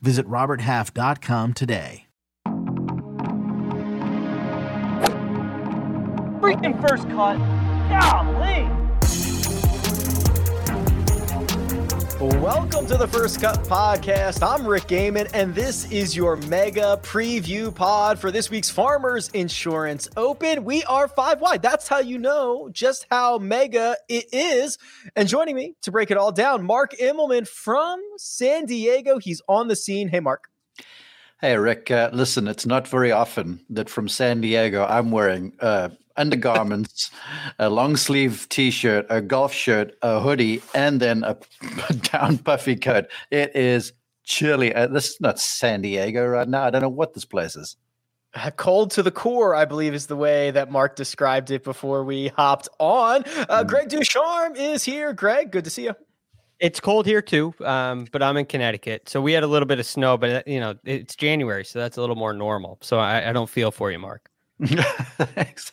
Visit RobertHalf.com today. Freaking first cut. Golly. Welcome to the First Cut Podcast. I'm Rick Gehman, and this is your mega preview pod for this week's Farmers Insurance Open. We are five wide. That's how you know just how mega it is. And joining me to break it all down, Mark Immelman from San Diego. He's on the scene. Hey, Mark. Hey, Rick. Uh, listen, it's not very often that from San Diego I'm wearing uh, undergarments, a long sleeve t shirt, a golf shirt, a hoodie, and then a down puffy coat. It is chilly. Uh, this is not San Diego right now. I don't know what this place is. Uh, cold to the core, I believe, is the way that Mark described it before we hopped on. Uh, mm. Greg DuCharme is here. Greg, good to see you. It's cold here too, um, but I'm in Connecticut, so we had a little bit of snow. But uh, you know, it's January, so that's a little more normal. So I, I don't feel for you, Mark. Thanks.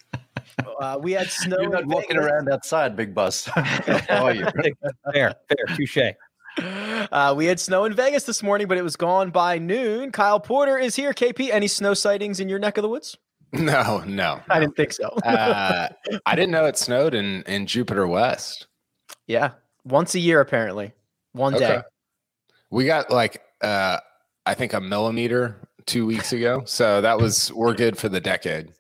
Uh, we had snow. You're not walking Vegas. around outside, big bus. How are you? fair, fair, touche. Uh, we had snow in Vegas this morning, but it was gone by noon. Kyle Porter is here. KP, any snow sightings in your neck of the woods? No, no, no. I didn't think so. uh, I didn't know it snowed in in Jupiter West. Yeah, once a year apparently. One okay. day. We got like uh, I think a millimeter two weeks ago, so that was we're good for the decade.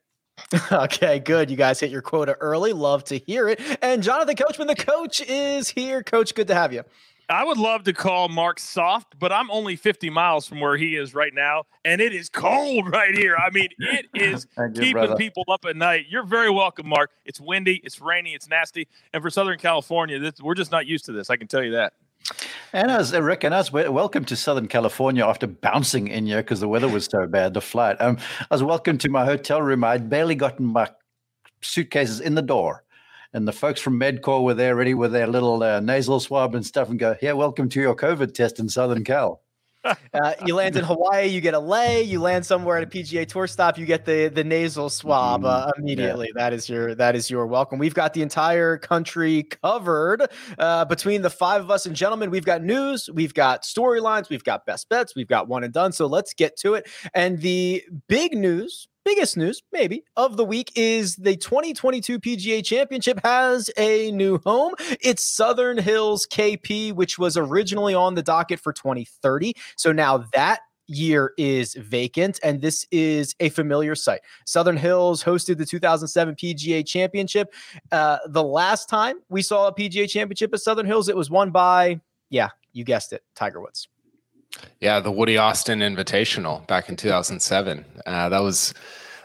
Okay, good. You guys hit your quota early. Love to hear it. And Jonathan Coachman, the coach, is here. Coach, good to have you. I would love to call Mark soft, but I'm only 50 miles from where he is right now, and it is cold right here. I mean, it is keeping brother. people up at night. You're very welcome, Mark. It's windy, it's rainy, it's nasty, and for Southern California, this, we're just not used to this. I can tell you that. And as Rick and us, welcome to Southern California after bouncing in here because the weather was so bad. The flight. Um, I was welcome to my hotel room. I'd barely gotten my suitcases in the door, and the folks from Medcore were there, ready with their little uh, nasal swab and stuff, and go, "Yeah, welcome to your COVID test in Southern Cal." Uh, you land in Hawaii, you get a lay. You land somewhere at a PGA Tour stop, you get the the nasal swab uh, mm-hmm. immediately. Yeah. That is your that is your welcome. We've got the entire country covered uh, between the five of us and gentlemen. We've got news, we've got storylines, we've got best bets, we've got one and done. So let's get to it. And the big news biggest news, maybe, of the week is the 2022 PGA Championship has a new home. It's Southern Hills KP, which was originally on the docket for 2030. So now that year is vacant, and this is a familiar site. Southern Hills hosted the 2007 PGA Championship. Uh, the last time we saw a PGA Championship at Southern Hills, it was won by, yeah, you guessed it, Tiger Woods. Yeah, the Woody Austin Invitational back in 2007. Uh, that was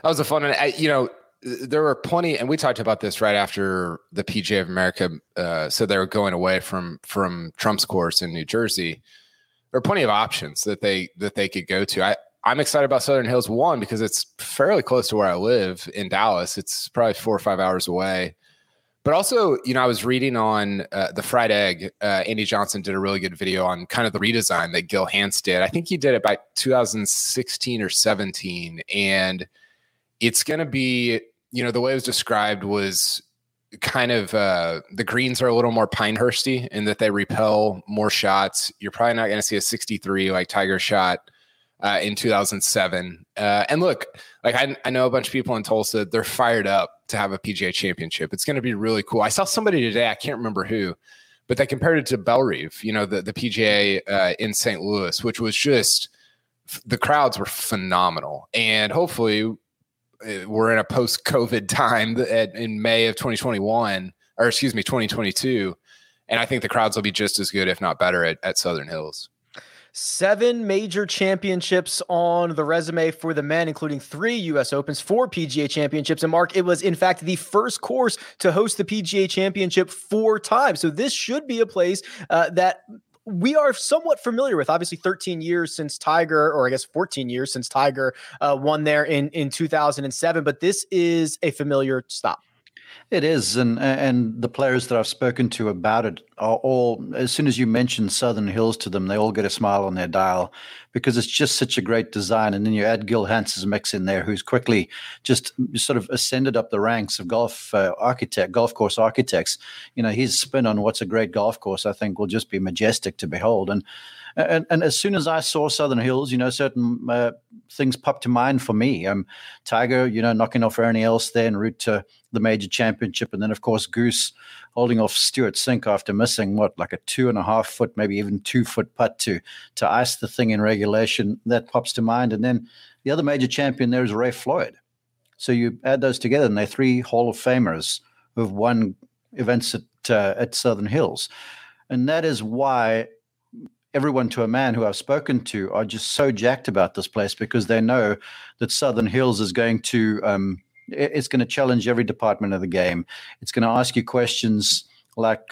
that was a fun one. I, you know, there were plenty, and we talked about this right after the PGA of America. Uh, so they were going away from from Trump's course in New Jersey. There are plenty of options that they that they could go to. I I'm excited about Southern Hills one because it's fairly close to where I live in Dallas. It's probably four or five hours away. But also, you know, I was reading on uh, the fried egg. Uh, Andy Johnson did a really good video on kind of the redesign that Gil Hanse did. I think he did it by 2016 or 17, and it's going to be, you know, the way it was described was kind of uh, the greens are a little more Pinehursty in that they repel more shots. You're probably not going to see a 63 like Tiger shot uh, in 2007. Uh, and look, like I, I know a bunch of people in Tulsa, they're fired up to have a PGA championship. It's going to be really cool. I saw somebody today, I can't remember who, but they compared it to Bellerive, you know, the, the PGA uh, in St. Louis, which was just the crowds were phenomenal. And hopefully, uh, we're in a post COVID time at, in May of 2021, or excuse me, 2022. And I think the crowds will be just as good, if not better, at, at Southern Hills. Seven major championships on the resume for the men, including three U.S. Opens, four PGA championships. And Mark, it was in fact the first course to host the PGA championship four times. So this should be a place uh, that we are somewhat familiar with. Obviously, 13 years since Tiger, or I guess 14 years since Tiger uh, won there in in 2007. But this is a familiar stop. It is, and and the players that I've spoken to about it are all. As soon as you mention Southern Hills to them, they all get a smile on their dial because it's just such a great design. And then you add Gil Hanse's mix in there, who's quickly just sort of ascended up the ranks of golf uh, architect, golf course architects. You know, his spin on what's a great golf course, I think, will just be majestic to behold. And and, and as soon as I saw Southern Hills, you know, certain uh, things popped to mind for me. Um, Tiger, you know, knocking off Ernie Els there en route to the major championship, and then of course Goose holding off Stewart Cink after missing what like a two and a half foot, maybe even two foot putt to to ice the thing in regulation. That pops to mind, and then the other major champion there is Ray Floyd. So you add those together, and they're three Hall of Famers who've won events at uh, at Southern Hills, and that is why everyone to a man who I've spoken to are just so jacked about this place because they know that Southern Hills is going to um, it's going to challenge every department of the game. It's going to ask you questions like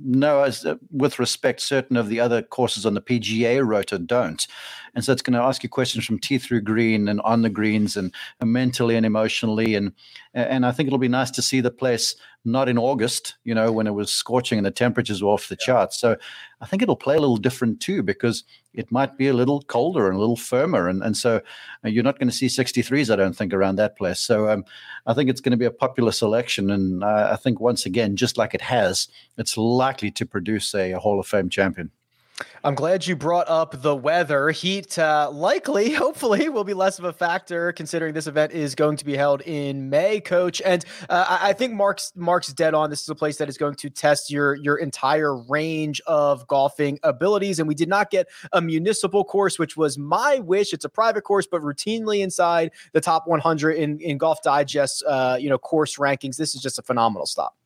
no, as, uh, with respect, certain of the other courses on the PGA rota don't. And so it's going to ask you questions from tee through green and on the greens and, and mentally and emotionally. And and I think it'll be nice to see the place not in August, you know, when it was scorching and the temperatures were off the charts. So I think it'll play a little different too because it might be a little colder and a little firmer. And, and so uh, you're not going to see 63s, I don't think, around that place. So um, I think it's going to be a popular selection. And uh, I think, once again, just like it has, it's likely to produce a, a Hall of Fame champion. I'm glad you brought up the weather. Heat uh, likely, hopefully, will be less of a factor considering this event is going to be held in May, Coach. And uh, I think Mark's Mark's dead on. This is a place that is going to test your your entire range of golfing abilities. And we did not get a municipal course, which was my wish. It's a private course, but routinely inside the top 100 in in Golf Digest, uh, you know, course rankings. This is just a phenomenal stop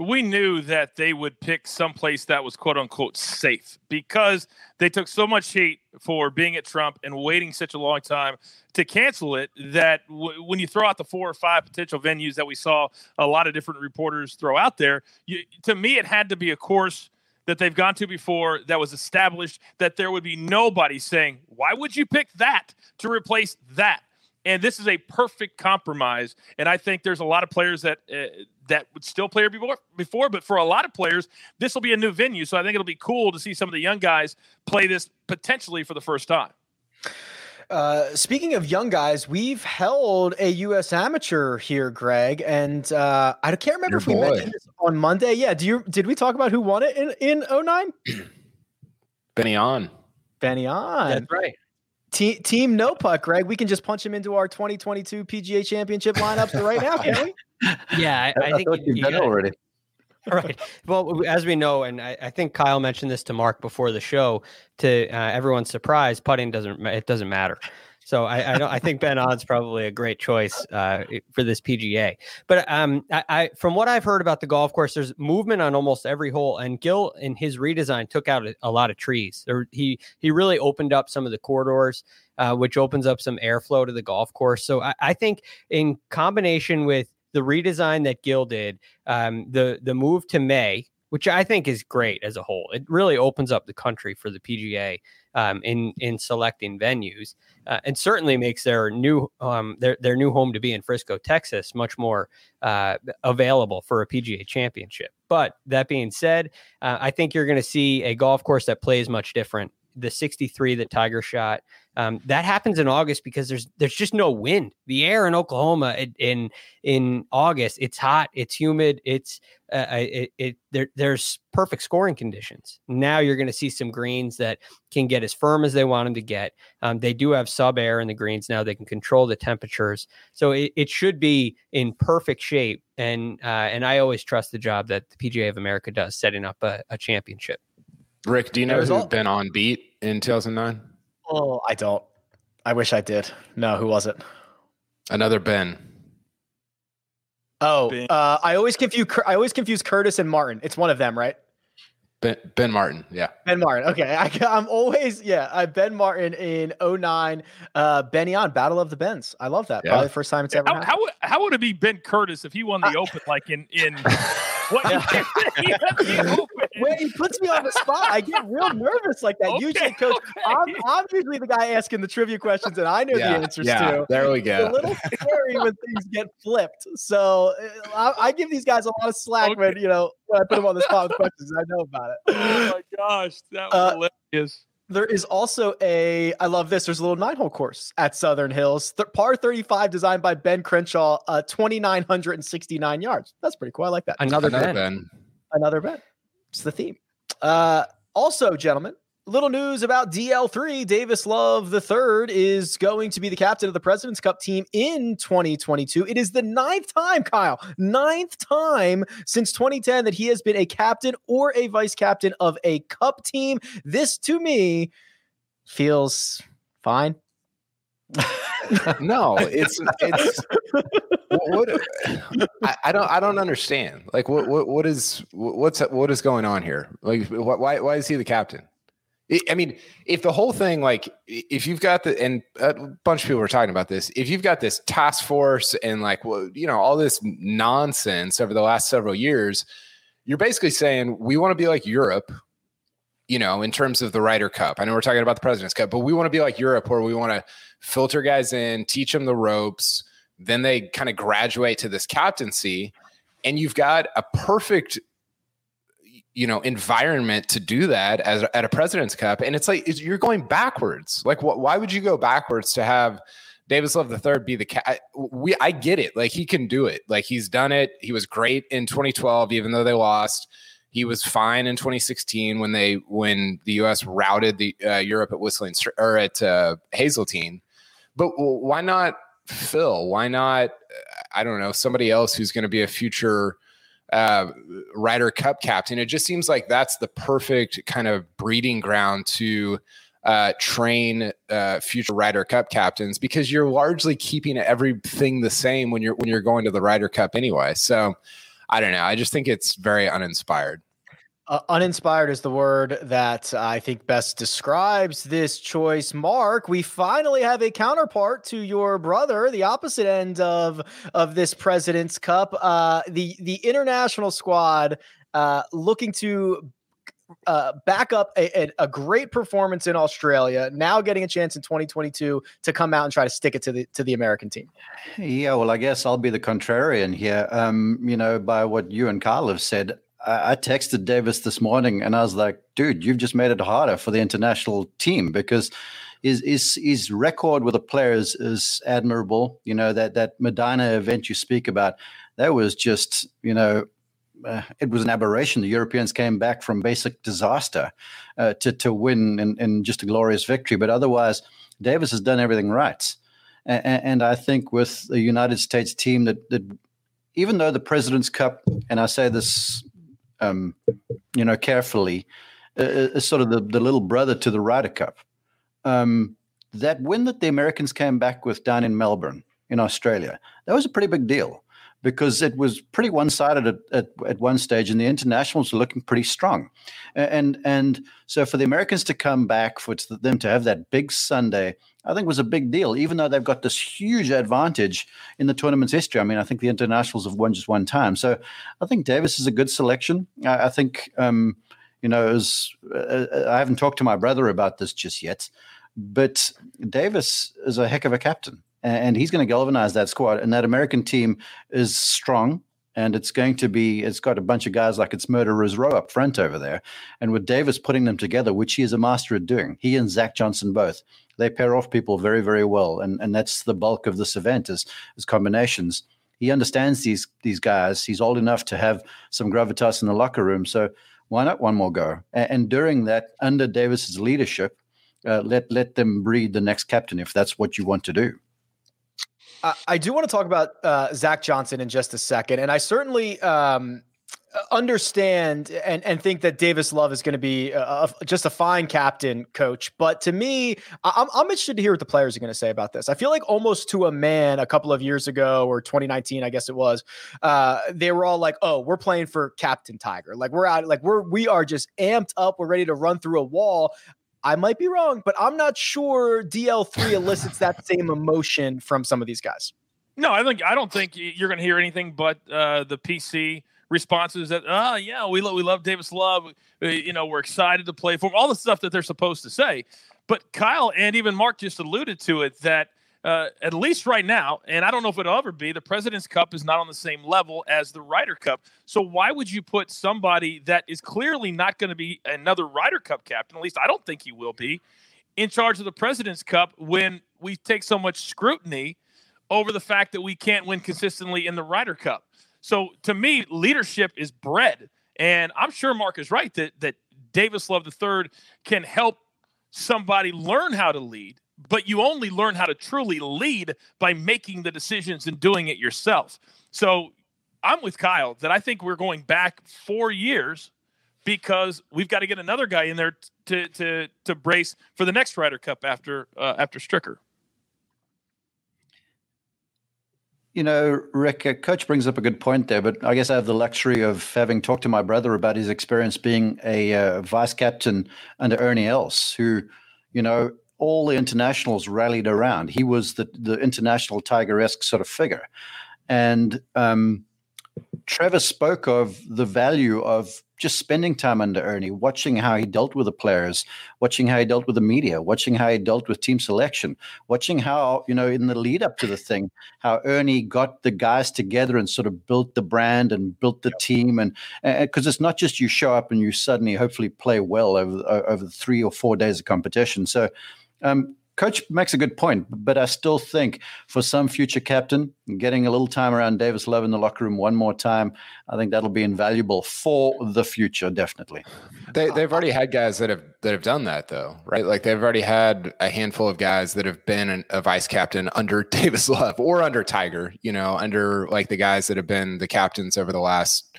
we knew that they would pick someplace that was quote unquote safe because they took so much heat for being at Trump and waiting such a long time to cancel it that w- when you throw out the four or five potential venues that we saw a lot of different reporters throw out there, you, to me, it had to be a course that they've gone to before that was established that there would be nobody saying, why would you pick that to replace that? And this is a perfect compromise. And I think there's a lot of players that uh, that would still play before, before, but for a lot of players, this will be a new venue. So I think it'll be cool to see some of the young guys play this potentially for the first time. Uh, speaking of young guys, we've held a U.S. amateur here, Greg, and uh, I can't remember Your if we boy. mentioned this on Monday. Yeah, do you? Did we talk about who won it in in 09? Ben An. Ben An. That's right. Team, team no puck, Greg. We can just punch him into our 2022 PGA Championship lineups right now, can we? Yeah, I, I, I think you've you done already. right. Well, as we know, and I, I, think Kyle mentioned this to Mark before the show. To uh, everyone's surprise, putting doesn't it doesn't matter. So I I, don't, I think Ben An's probably a great choice uh, for this PGA. But um, I, I, from what I've heard about the golf course, there's movement on almost every hole, and Gil in his redesign took out a, a lot of trees. There, he he really opened up some of the corridors. Uh, which opens up some airflow to the golf course. So I, I think in combination with the redesign that Gil did, um, the the move to May, which I think is great as a whole. It really opens up the country for the PGA um, in in selecting venues, uh, and certainly makes their new um, their their new home to be in Frisco, Texas, much more uh, available for a PGA Championship. But that being said, uh, I think you're going to see a golf course that plays much different. The 63 that Tiger shot, um, that happens in August because there's there's just no wind. The air in Oklahoma in in, in August, it's hot, it's humid, it's uh, it, it there, there's perfect scoring conditions. Now you're going to see some greens that can get as firm as they want them to get. Um, they do have sub air in the greens now; they can control the temperatures, so it, it should be in perfect shape. And uh, and I always trust the job that the PGA of America does setting up a, a championship. Rick, do you know who's all- Ben An beat in 2009? Oh, I don't. I wish I did. No, who was it? Another Ben. Oh, ben. Uh, I always confuse. I always confuse Curtis and Martin. It's one of them, right? Ben, ben Martin, yeah. Ben Martin. Okay. I, am always, yeah. I Ben Martin in 09, uh, Ben An Battle of the Bens. I love that. Yeah. Probably the first time it's ever how, happened. How, how would it be Ben Curtis if he won the uh, Open like in, in what? when he puts me on the spot, I get real nervous like that. Okay, usually, coach, okay. I'm, I'm, usually the guy asking the trivia questions, and I know yeah, the answers yeah, to. There we go. It's a little scary when things get flipped. So uh, I, I, give these guys a lot of slack okay. when you know when I put them on the spot with questions. I know about it. Oh my gosh, that was uh, hilarious. There is also a, I love this. There's a little nine hole course at Southern Hills, Th- par 35, designed by Ben Crenshaw, uh, 2,969 yards. That's pretty cool. I like that. Another, Another Ben. ben. Another Ben. It's the theme. Uh, also, gentlemen, little news about DL3. Davis Love III is going to be the captain of the President's Cup team in 2022. It is the ninth time, Kyle, ninth time since 2010 that he has been a captain or a vice captain of a cup team. This to me feels fine. no, it's it's what, I, I, don't I don't understand. Like what what what is what's what is going on here? Like why why is he the captain? I mean, if the whole thing, like, if you've got the, and a bunch of people were talking about this, if you've got this task force and like, well, you know, all this nonsense over the last several years, you're basically saying we want to be like Europe, you know, in terms of the Ryder Cup. I know we're talking about the President's Cup, but we want to be like Europe where we want to filter guys in, teach them the ropes, then they kind of graduate to this captaincy. And you've got a perfect you know environment to do that as at a president's cup and it's like it's, you're going backwards. Like why would you go backwards to have davis love the third be the cat we i get it. Like he can do it. Like he's done it. He was great in 2012 even though they lost. He was fine in 2016 when they when the us routed the uh, europe at whistling or at uh, hazeltine. But why not phil why not i don't know somebody else who's going to be a future uh, Ryder Cup captain. It just seems like that's the perfect kind of breeding ground to uh, train uh, future Ryder Cup captains because you're largely keeping everything the same when you're when you're going to the Ryder Cup anyway. So I don't know. I just think it's very uninspired. Uh, uninspired is the word that I think best describes this choice. Mark, we finally have a counterpart to your brother, the opposite end of of this President's Cup. Uh, the the international squad uh, looking to uh, back up a, a, great performance in Australia. Now getting a chance in 2022 to come out and try to stick it to the to the American team. Yeah, well, I guess I'll be the contrarian here. Um, you know, by what you and Kyle have said, I texted Davis this morning and I was like, dude, you've just made it harder for the international team because his his, his record with the players is admirable. You know, that that Medinah event you speak about, that was just, you know, uh, it was an aberration. The Europeans came back from basic disaster uh, to to win in, in just a glorious victory. But otherwise, Davis has done everything right. And, and I think with the United States team that that even though the President's Cup, and I say this um, you know, carefully, uh, uh sort of the, the little brother to the Ryder Cup. Um, that win that the Americans came back with down in Melbourne, in Australia, that was a pretty big deal because it was pretty one-sided at, at, at, one stage, and the internationals were looking pretty strong. And and so for the Americans to come back, for them to have that big Sunday, I think was a big deal. Even though they've got this huge advantage in the tournament's history. I mean, I think the internationals have won just one time. So I think Davis is a good selection. I, I think. Um, you know, was, uh, I haven't talked to my brother about this just yet, but Davis is a heck of a captain and he's going to galvanize that squad. And that American team is strong, and it's going to be. It's got a bunch of guys like it's murderers row up front over there, and with Davis putting them together, which he is a master at doing. He and Zach Johnson both they pair off people very very well, and and that's the bulk of this event is is combinations. He understands these these guys. He's old enough to have some gravitas in the locker room, so why not one more go? And, and during that, under Davis's leadership, uh, let let them breed the next captain if that's what you want to do. I do want to talk about uh, Zach Johnson in just a second, and I certainly um, understand and, and think that Davis Love is going to be a, just a fine captain, coach. But to me, I'm, I'm interested to hear what the players are going to say about this. I feel like almost to a man, a couple of years ago or 2019, I guess it was, uh, they were all like, "Oh, we're playing for Captain Tiger. Like we're out, like we're we are just amped up. We're ready to run through a wall." I might be wrong, but I'm not sure DL3 elicits that same emotion from some of these guys. No, I think I don't think you're going to hear anything but uh, the PC responses that, oh, yeah, we, lo- we love Davis Love. You know, we're excited to play for him, all the stuff that they're supposed to say. But Kyle and even Mark just alluded to it that uh, at least right now, and I don't know if it'll ever be, the President's Cup is not on the same level as the Ryder Cup. So why would you put somebody that is clearly not going to be another Ryder Cup captain, at least I don't think he will be, in charge of the President's Cup when we take so much scrutiny over the fact that we can't win consistently in the Ryder Cup? So to me, leadership is bred. And I'm sure Mark is right that that Davis Love III can help somebody learn how to lead but you only learn how to truly lead by making the decisions and doing it yourself. So I'm with Kyle that I think we're going back four years because we've got to get another guy in there to to to brace for the next Ryder Cup after uh, after Stricker. You know, Rick, uh, Coach brings up a good point there, but I guess I have the luxury of having talked to my brother about his experience being a uh, vice captain under Ernie Els, who, you know, all the internationals rallied around. He was the the international Tiger-esque sort of figure, and um, Trevor spoke of the value of just spending time under Ernie, watching how he dealt with the players, watching how he dealt with the media, watching how he dealt with team selection, watching how, you know, in the lead up to the thing, how Ernie got the guys together and sort of built the brand and built the team. And because it's not just you show up and you suddenly hopefully play well over, over the three or four days of competition. So um, Coach makes a good point, but I still think for some future captain, getting a little time around Davis Love in the locker room one more time, I think that'll be invaluable for the future, definitely. They, they've already had guys that have that have done that though, right? Like they've already had a handful of guys that have been an, a vice captain under Davis Love or under Tiger, you know, under like the guys that have been the captains over the last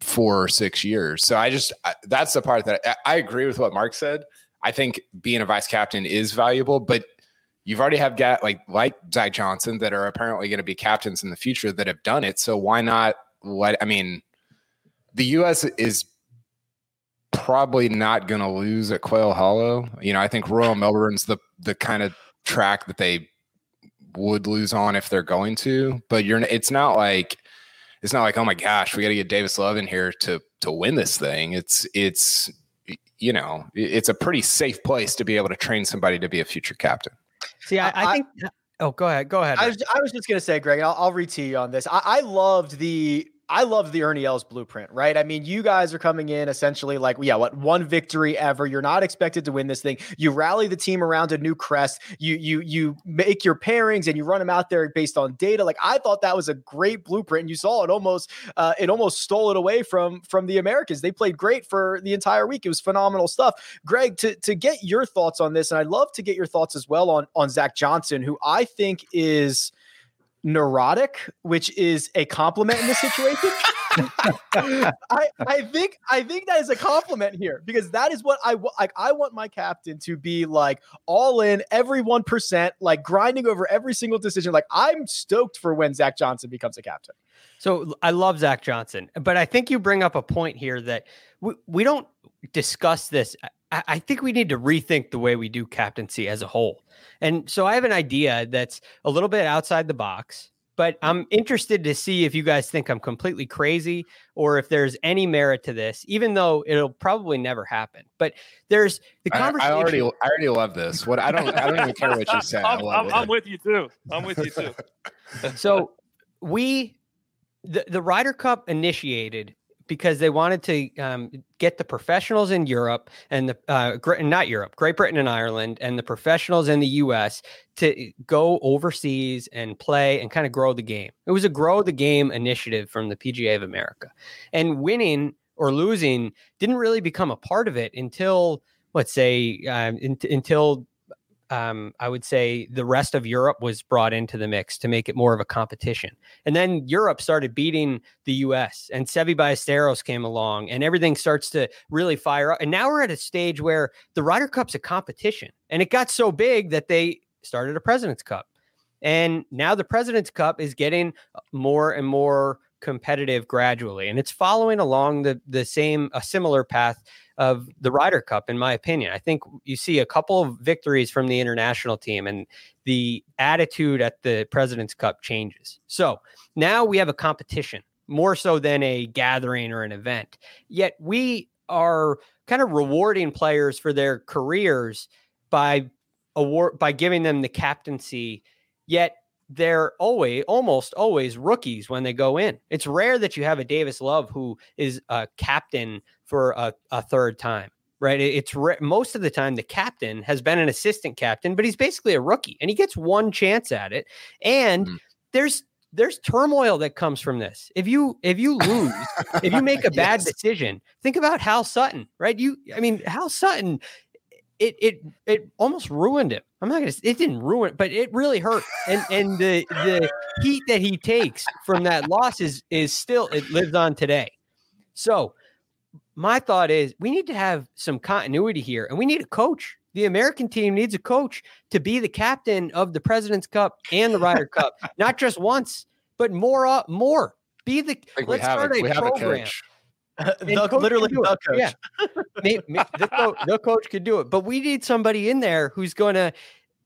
four or six years. So I just I, that's the part that I, I agree with what Mark said I think being a vice captain is valuable, but you've already have got like like Zach Johnson that are apparently going to be captains in the future that have done it. So why not let I mean the US is probably not going to lose at Quail Hollow. You know, I think Royal Melbourne's the the kind of track that they would lose on if they're going to, but you're it's not like it's not like oh my gosh, we got to get Davis Love in here to to win this thing. It's it's you know, it's a pretty safe place to be able to train somebody to be a future captain. See, I, I think. oh, go ahead. Go ahead. I was, I was just going to say, Greg, I'll, I'll read you on this. I, I loved the I love the Ernie Els blueprint, right? I mean, you guys are coming in essentially like, yeah, what one victory ever. You're not expected to win this thing. You rally the team around a new crest. You you you make your pairings and you run them out there based on data. Like I thought that was a great blueprint. And you saw it almost uh, it almost stole it away from from the Americans. They played great for the entire week. It was phenomenal stuff. Greg, to to get your thoughts on this, and I'd love to get your thoughts as well on on Zach Johnson, who I think is neurotic, which is a compliment in this situation. I, I think I think that is a compliment here because that is what I like. I want my captain to be like all in, every one percent, like grinding over every single decision. Like I'm stoked for when Zach Johnson becomes a captain. So I love Zach Johnson, but I think you bring up a point here that we, we don't discuss this. I, I think we need to rethink the way we do captaincy as a whole. And so I have an idea that's a little bit outside the box, but mm-hmm. I'm interested to see if you guys think I'm completely crazy or if there's any merit to this, even though it'll probably never happen. But there's the conversation. I, I already, I already love this. What I don't, I don't even care what you say. I'm, I'm, I'm with you too. I'm with you too. so we, the the Ryder Cup initiated because they wanted to um, get the professionals in Europe and the uh, not Europe, Great Britain and Ireland, and the professionals in the U.S. to go overseas and play and kind of grow the game. It was a grow the game initiative from the PGA of America, and winning or losing didn't really become a part of it until let's say um, in, until um, I would say the rest of Europe was brought into the mix to make it more of a competition. And then Europe started beating the US and Seve Ballesteros came along and everything starts to really fire up. And now we're at a stage where the Ryder Cup's a competition. And it got so big that they started a President's Cup. And now the President's Cup is getting more and more competitive gradually. And it's following along the the same a similar path of the Ryder Cup, in my opinion. I think you see a couple of victories from the international team, and the attitude at the President's Cup changes. So now we have a competition. more so than a gathering or an event. Yet we are kind of rewarding players for their careers by award by giving them the captaincy. Yet they're always almost always rookies when they go in. It's rare that you have a Davis Love who is a captain for a, a third time, right? It's re- most of the time the captain has been an assistant captain, but he's basically a rookie and he gets one chance at it. And mm. there's there's turmoil that comes from this. If you if you lose, if you make a bad yes. decision, think about Hal Sutton, right? You I mean Hal Sutton it it it almost ruined him. I'm not gonna it didn't ruin it, but it really hurt. And and the the heat that he takes from that loss is is still it lives on today. So my thought is we need to have some continuity here and we need a coach. The American team needs a coach to be the captain of the President's Cup and the Ryder Cup, not just once, but more uh, more. Be the let's start a, a program. the, literally the coach. Yeah. maybe, maybe the, coach, the coach could do it, but we need somebody in there who's going to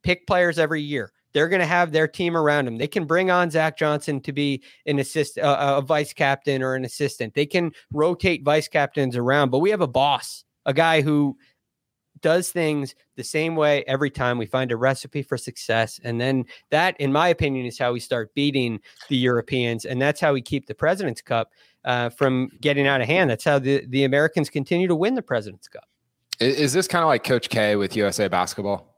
pick players every year. They're going to have their team around them. They can bring on Zach Johnson to be an assist, uh, a vice captain or an assistant. They can rotate vice captains around, but we have a boss, a guy who does things the same way every time. We find a recipe for success. And then that, in my opinion, is how we start beating the Europeans. And that's how we keep the President's Cup uh, from getting out of hand. That's how the, the Americans continue to win the President's Cup. Is this kind of like Coach K with USA basketball?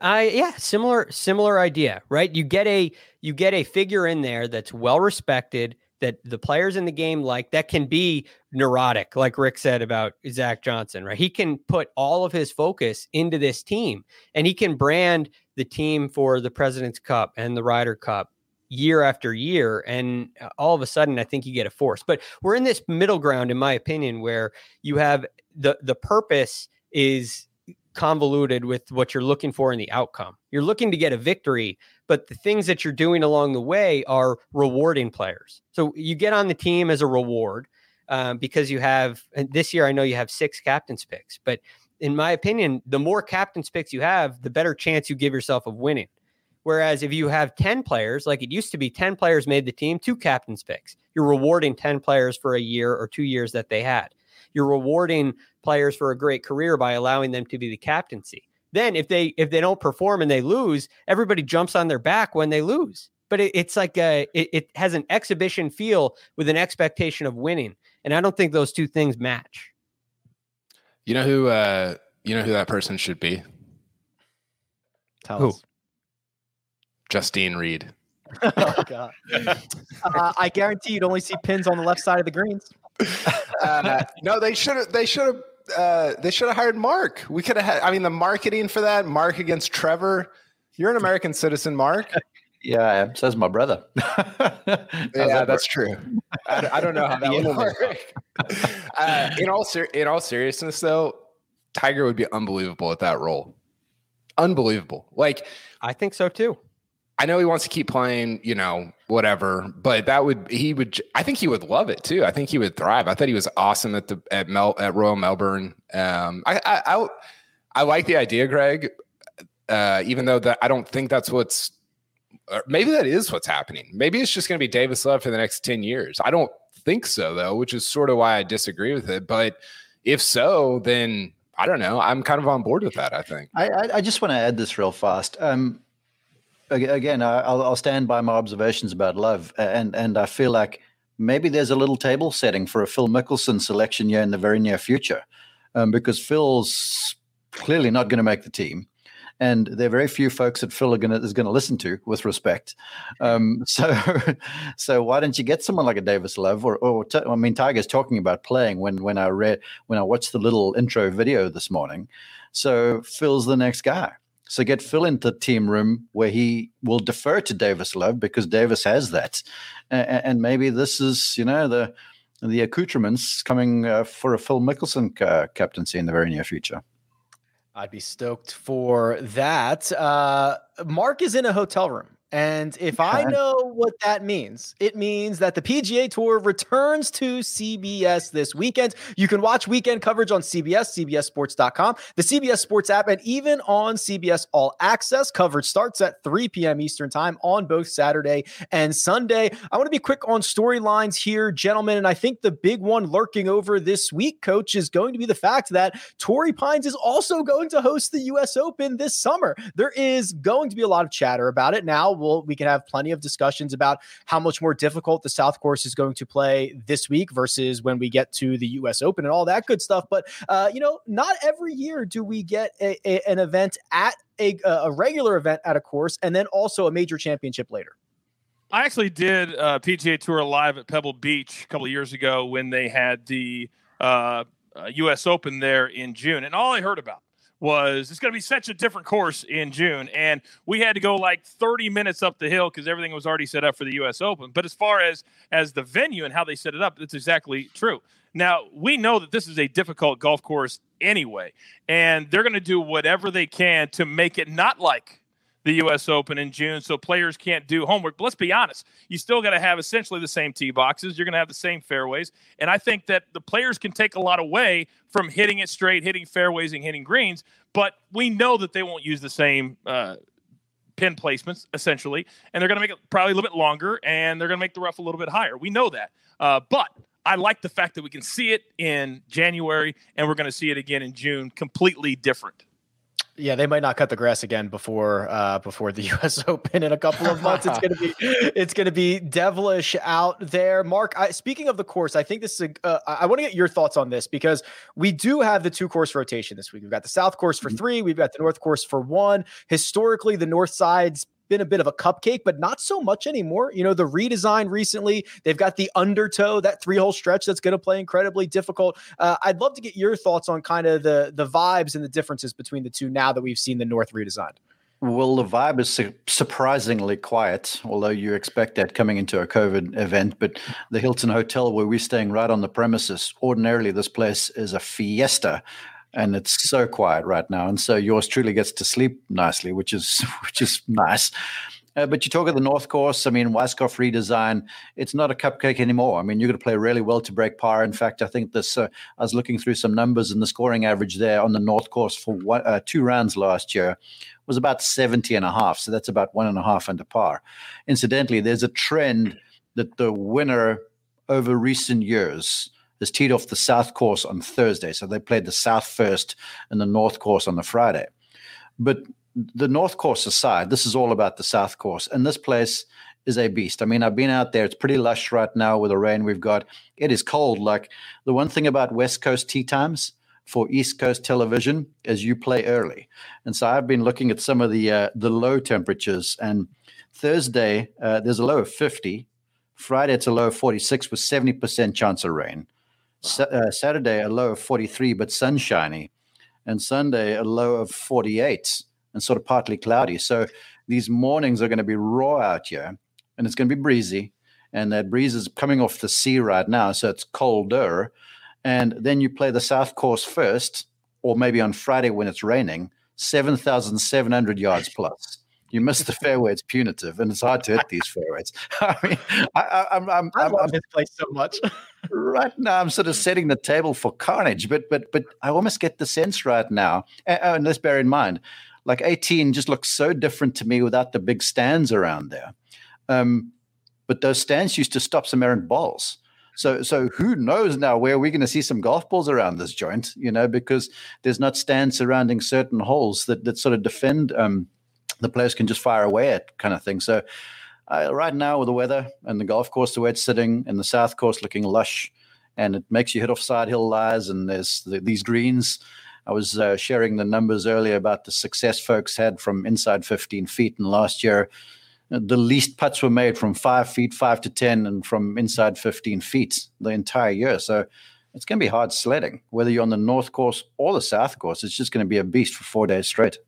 I yeah, similar similar idea, right? You get a you get a figure in there that's well respected, that the players in the game like that can be neurotic, like Rick said about Zach Johnson, right? He can put all of his focus into this team and he can brand the team for the President's Cup and the Ryder Cup year after year and uh, all of a sudden i think you get a force but we're in this middle ground in my opinion where you have the the purpose is convoluted with what you're looking for in the outcome you're looking to get a victory but the things that you're doing along the way are rewarding players so you get on the team as a reward um, because you have this year i know you have six captains picks but in my opinion the more captains picks you have the better chance you give yourself of winning Whereas if you have 10 players, like it used to be 10 players made the team, two captains picks. You're rewarding 10 players for a year or two years that they had. You're rewarding players for a great career by allowing them to be the captaincy. Then if they if they don't perform and they lose, everybody jumps on their back when they lose. But it, it's like a it, it has an exhibition feel with an expectation of winning. And I don't think those two things match. You know who uh you know who that person should be? Tell who? us. Justine Reed. oh God! uh, I guarantee you'd only see pins on the left side of the greens. Uh, no, they should have. They should have. Uh, they should have hired Mark. We could have had. I mean, the marketing for that. Mark against Trevor. You're an American citizen, Mark. Yeah, I am. Says my brother. yeah, that that's true. I, I, don't know how that would work. uh, in all ser- in all seriousness, though, Tiger would be unbelievable at that role. Unbelievable. Like I think so too. I know he wants to keep playing, you know, whatever, but that would he would I think he would love it too. I think he would thrive. I thought he was awesome at the at Mel at Royal Melbourne. Um, I I I, I like the idea, Greg. Uh, even though that I don't think that's what's maybe that is what's happening. Maybe it's just going to be Davis Love for the next 10 years. I don't think so though, which is sort of why I disagree with it. But if so, then I don't know. I'm kind of on board with that. I think. I, I, just want to add this real fast. Um, again, I'll, I'll stand by my observations about Love, and and I feel like maybe there's a little table setting for a Phil Mickelson selection year in the very near future, um, because Phil's clearly not going to make the team, and there are very few folks that Phil gonna, is going to listen to with respect. Um, so, so why don't you get someone like a Davis Love, or, or t- I mean, Tiger's talking about playing when when I read when I watched the little intro video this morning. So Phil's the next guy. So get Phil into the team room where he will defer to Davis Love because Davis has that, and, and maybe this is you know the the accoutrements coming uh, for a Phil Mickelson uh, captaincy in the very near future. I'd be stoked for that. Uh, Mark is in a hotel room And if I know what that means, it means that the PGA Tour returns to CBS this weekend. You can watch weekend coverage on CBS, CBSSports.com, the CBS Sports app, and even on CBS All Access. Coverage starts at 3 p.m. Eastern Time on both Saturday and Sunday. I want to be quick on storylines here, gentlemen. And I think the big one lurking over this week, coach, is going to be the fact that Torrey Pines is also going to host the U.S. Open this summer. There is going to be a lot of chatter about it now we'll, we can have plenty of discussions about how much more difficult the South Course is going to play this week versus when we get to the U.S. Open and all that good stuff. But uh, you know, not every year do we get a, a, an event at a, a regular event at a course and then also a major championship later. I actually did a PGA Tour live at Pebble Beach a couple years ago when they had the uh, uh, U.S. Open there in June, and all I heard about was it's going to be such a different course in June. And we had to go like 30 minutes up the hill because everything was already set up for the US Open. But as far as as the venue and how they set it up, it's exactly true. Now, we know that this is a difficult golf course anyway, and they're going to do whatever they can to make it not like the U.S. Open in June, so players can't do homework. But let's be honest, you still got to have essentially the same tee boxes. You're going to have the same fairways, and I think that the players can take a lot away from hitting it straight, hitting fairways, and hitting greens. But we know that they won't use the same uh, pin placements essentially, and they're going to make it probably a little bit longer, and they're going to make the rough a little bit higher. We know that, uh, but I like the fact that we can see it in January, and we're going to see it again in June, completely different. Yeah, they might not cut the grass again before uh, before the U.S. Open in a couple of months. It's gonna be it's gonna be devilish out there. Mark, I, speaking of the course, I think this is a. Uh, I want to get your thoughts on this because we do have the two course rotation this week. We've got the South course for mm-hmm. three. We've got the North course for one. Historically, the North side's been a bit of a cupcake, but not so much anymore. You know, the redesign recently, they've got the undertow, that three hole stretch that's going to play incredibly difficult. Uh, I'd love to get your thoughts on kind of the the vibes and the differences between the two now that we've seen the North redesigned. Well, the vibe is su- surprisingly quiet, although you expect that coming into a COVID event. But the Hilton Hotel, where we're staying right on the premises, ordinarily this place is a fiesta and it's so quiet right now. And so yours truly gets to sleep nicely, which is which is nice. Uh, but you talk of the North Course. I mean, Weiskopf redesign. It's not a cupcake anymore. I mean, you're going to play really well to break par. In fact, I think this. Uh, I was looking through some numbers, and the scoring average there on the North Course for one, uh, two rounds last year was about 70 and a half. So that's about one and a half under par. Incidentally, there's a trend that the winner over recent years has teed off the South course on Thursday. So they played the South first and the North course on the Friday. But the North course aside, this is all about the South course. And this place is a beast. I mean, I've been out there. It's pretty lush right now with the rain we've got. It is cold. Like the one thing about West Coast tee times for East Coast television is you play early. And so I've been looking at some of the uh, the low temperatures. And Thursday, uh, there's a low of 50. Friday, it's a low of 46 with 70% chance of rain. Uh, Saturday, a low of 43, but sunshiny. And Sunday, a low of 48 and sort of partly cloudy. So these mornings are going to be raw out here and it's going to be breezy. And that breeze is coming off the sea right now. So it's colder. And then you play the South Course first, or maybe on Friday when it's raining, 7,700 yards plus you miss the fairway. It's punitive, and it's hard to hit these fairways. I mean, I, am I'm, I love I'm, this place so much. right now, I'm sort of setting the table for carnage, but but but I almost get the sense right now, and, and let's bear in mind, like 18 just looks so different to me without the big stands around there. Um, but those stands used to stop some errant balls. So, so who knows now where we're going to see some golf balls around this joint? You know, because there's not stands surrounding certain holes that that sort of defend um, the players can just fire away at kind of thing. So uh, right now with the weather and the golf course, the way it's sitting, and the south course looking lush, and it makes you hit off side hill lies, and there's the, these greens. I was uh, sharing the numbers earlier about the success folks had from inside 15 feet, and last year the least putts were made from five feet, five to 10, and from inside 15 feet the entire year. So it's going to be hard sledding, whether you're on the north course or the south course. It's just going to be a beast for four days straight.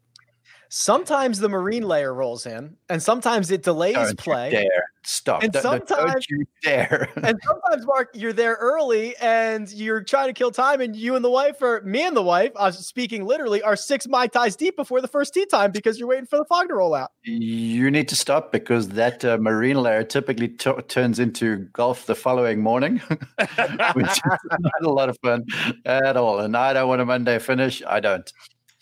Sometimes the marine layer rolls in, and sometimes it delays Don't play. stop. And don't, sometimes don't you dare. and sometimes, Mark, you're there early and you're trying to kill time, and you and the wife, or me and the wife, uh, speaking literally, are six mai tais deep before the first tee time because you're waiting for the fog to roll out. You need to stop because that uh, marine layer typically t- turns into golf the following morning, which is not a lot of fun at all. And I don't want a Monday finish. I don't.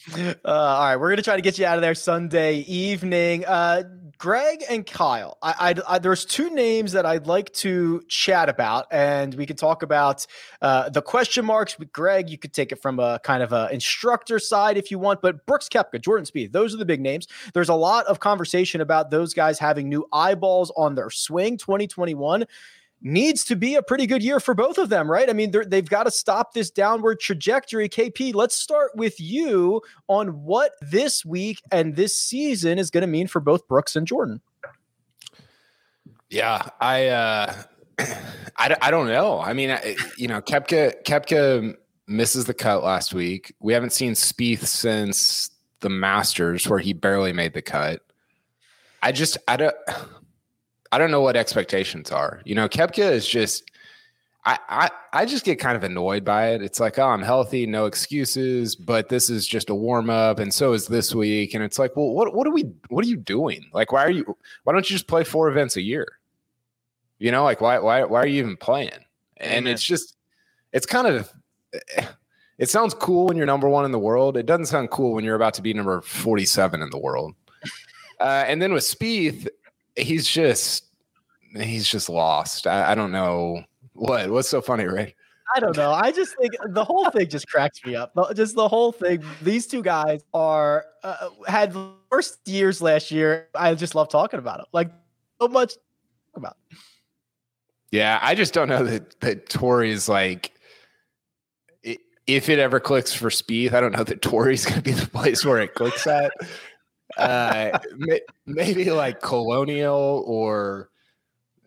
Uh, all right, we're gonna try to get you out of there Sunday evening. Uh, Greg and Kyle, I, I, I, there's two names that I'd like to chat about, and we could talk about uh, the question marks with Greg. You could take it from a kind of a instructor side if you want, but Brooks Koepka, Jordan Spieth, those are the big names. There's a lot of conversation about those guys having new eyeballs on their swing. 2021 needs to be a pretty good year for both of them, right? I mean, they've got to stop this downward trajectory. KP, let's start with you on what this week and this season is going to mean for both Brooks and Jordan. Yeah, I, uh, I, I don't know. I mean, I, you know, Koepka, Koepka misses the cut last week. We haven't seen Spieth since the Masters, where he barely made the cut. I just, I don't. I don't know what expectations are. You know, Koepka is just I, I I just get kind of annoyed by it. It's like, oh, I'm healthy, no excuses, but this is just a warm up, and so is this week. And it's like, well, what what are we what are you doing? Like, why are you why don't you just play four events a year? You know, like why why why are you even playing? And Amen. it's just it's kind of it sounds cool when you're number one in the world. It doesn't sound cool when you're about to be number 47 in the world. Uh, and then with Spieth, he's just he's just lost. I, I don't know what what's so funny, Ray. I don't know. I just think the whole thing just cracks me up. Just the whole thing. These two guys are uh, had worst years last year. I just love talking about them. Like so much about. Yeah, I just don't know that that Torrey's like. If it ever clicks for Spieth, I don't know that Torrey's going to be the place where it clicks at uh, maybe like colonial or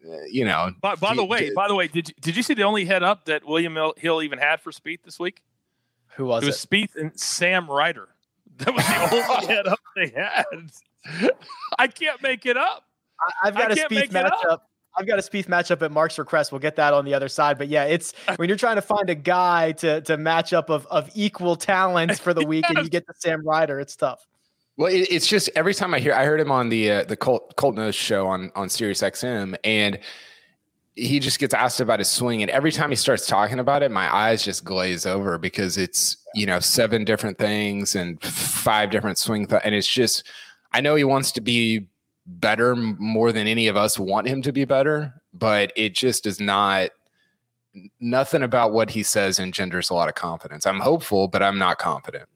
uh, you know. By, by the way, by the way, did you, did you see the only head up that William Hill even had for Spieth this week? Who was it? Was it Spieth and Sam Ryder. That was the only head up they had. I can't make it up. I, have got a Spieth matchup. I've got a Spieth matchup at Mark's request. We'll get that on the other side. But yeah, it's when you're trying to find a guy to to match up of of equal talents for the week, yes. and you get the Sam Ryder. It's tough. Well, it, it's just every time I hear, I heard him on the uh, the Colt Colt Knost show on on Sirius XM, and he just gets asked about his swing, and every time he starts talking about it, my eyes just glaze over because it's you know seven different things and five different swing, th- and it's just I know he wants to be better more than any of us want him to be better, but it just is not. Nothing about what he says engenders a lot of confidence. I'm hopeful, but I'm not confident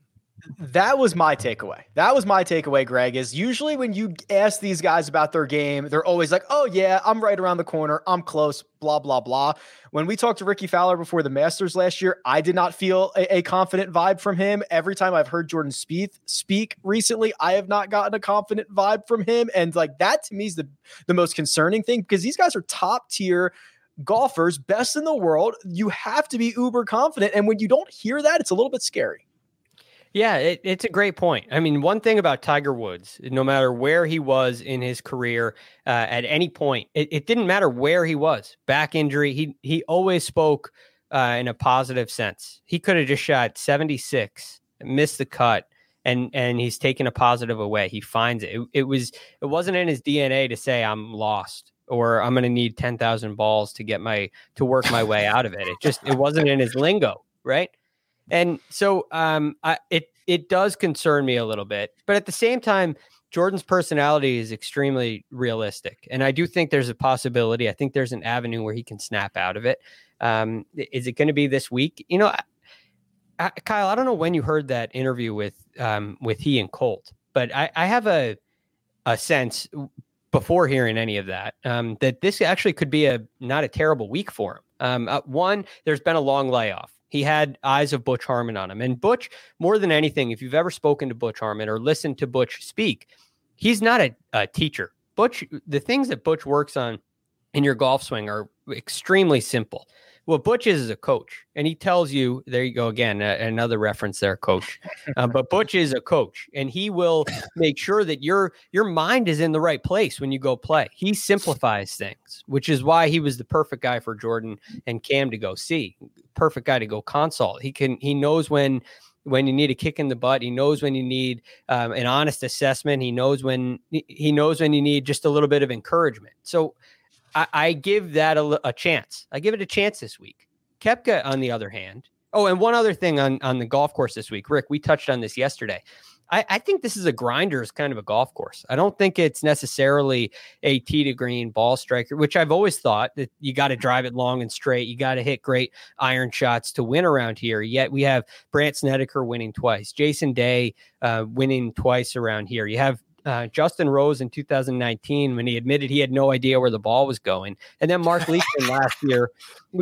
that was my takeaway. That was my takeaway, Greg. Is usually when you ask these guys about their game, they're always like, oh, yeah, I'm right around the corner. I'm close, blah, blah, blah. When we talked to Rickie Fowler before the Masters last year, I did not feel a, a confident vibe from him. Every time I've heard Jordan Spieth speak recently, I have not gotten a confident vibe from him. And like that to me is the, the most concerning thing because these guys are top tier golfers, best in the world. You have to be uber confident. And when you don't hear that, it's a little bit scary. Yeah, it, it's a great point. I mean, one thing about Tiger Woods, no matter where he was in his career, uh, at any point, it, it, didn't matter where he was. Back injury, he he always spoke uh, in a positive sense. He could have just shot seventy six, missed the cut, and and he's taken a positive away. He finds it. it. It was it wasn't in his DNA to say I'm lost or I'm going to need ten thousand balls to get my to work my way out of it. It just it wasn't in his lingo, right? And so um, I, it it does concern me a little bit, but at the same time, Jordan's personality is extremely realistic, and I do think there's a possibility. I think there's an avenue where he can snap out of it. Um, is it going to be this week? You know, I, I, Kyle, I don't know when you heard that interview with um, with he and Colt, but I, I have a a sense before hearing any of that um, that this actually could be a not a terrible week for him. Um, uh, one, there's been a long layoff. He had eyes of Butch Harmon on him. And Butch, more than anything, if you've ever spoken to Butch Harmon or listened to Butch speak, he's not a, a teacher. Butch, the things that Butch works on in your golf swing are extremely simple. What Butch is is a coach, and he tells you, there you go again, uh, another reference there, coach. Uh, but Butch is a coach, and he will make sure that your your mind is in the right place when you go play. He simplifies things, which is why he was the perfect guy for Jordan and Cam to go see. Perfect guy to go consult. He can he knows when when you need a kick in the butt. He knows when you need um, an honest assessment. He knows when he knows when you need just a little bit of encouragement. So I, I give that a, a, chance. I give it a chance this week. Koepka, on the other hand. Oh, and one other thing on, on the golf course this week, Rick, we touched on this yesterday. I, I think this is a grinder's kind of a golf course. I don't think it's necessarily a tee to green ball striker, which I've always thought that you got to drive it long and straight. You got to hit great iron shots to win around here. Yet we have Brandt Snedeker winning twice, Jason Day uh, winning twice around here. You have uh, Justin Rose in 2019 when he admitted he had no idea where the ball was going, and then Mark Leishman last year.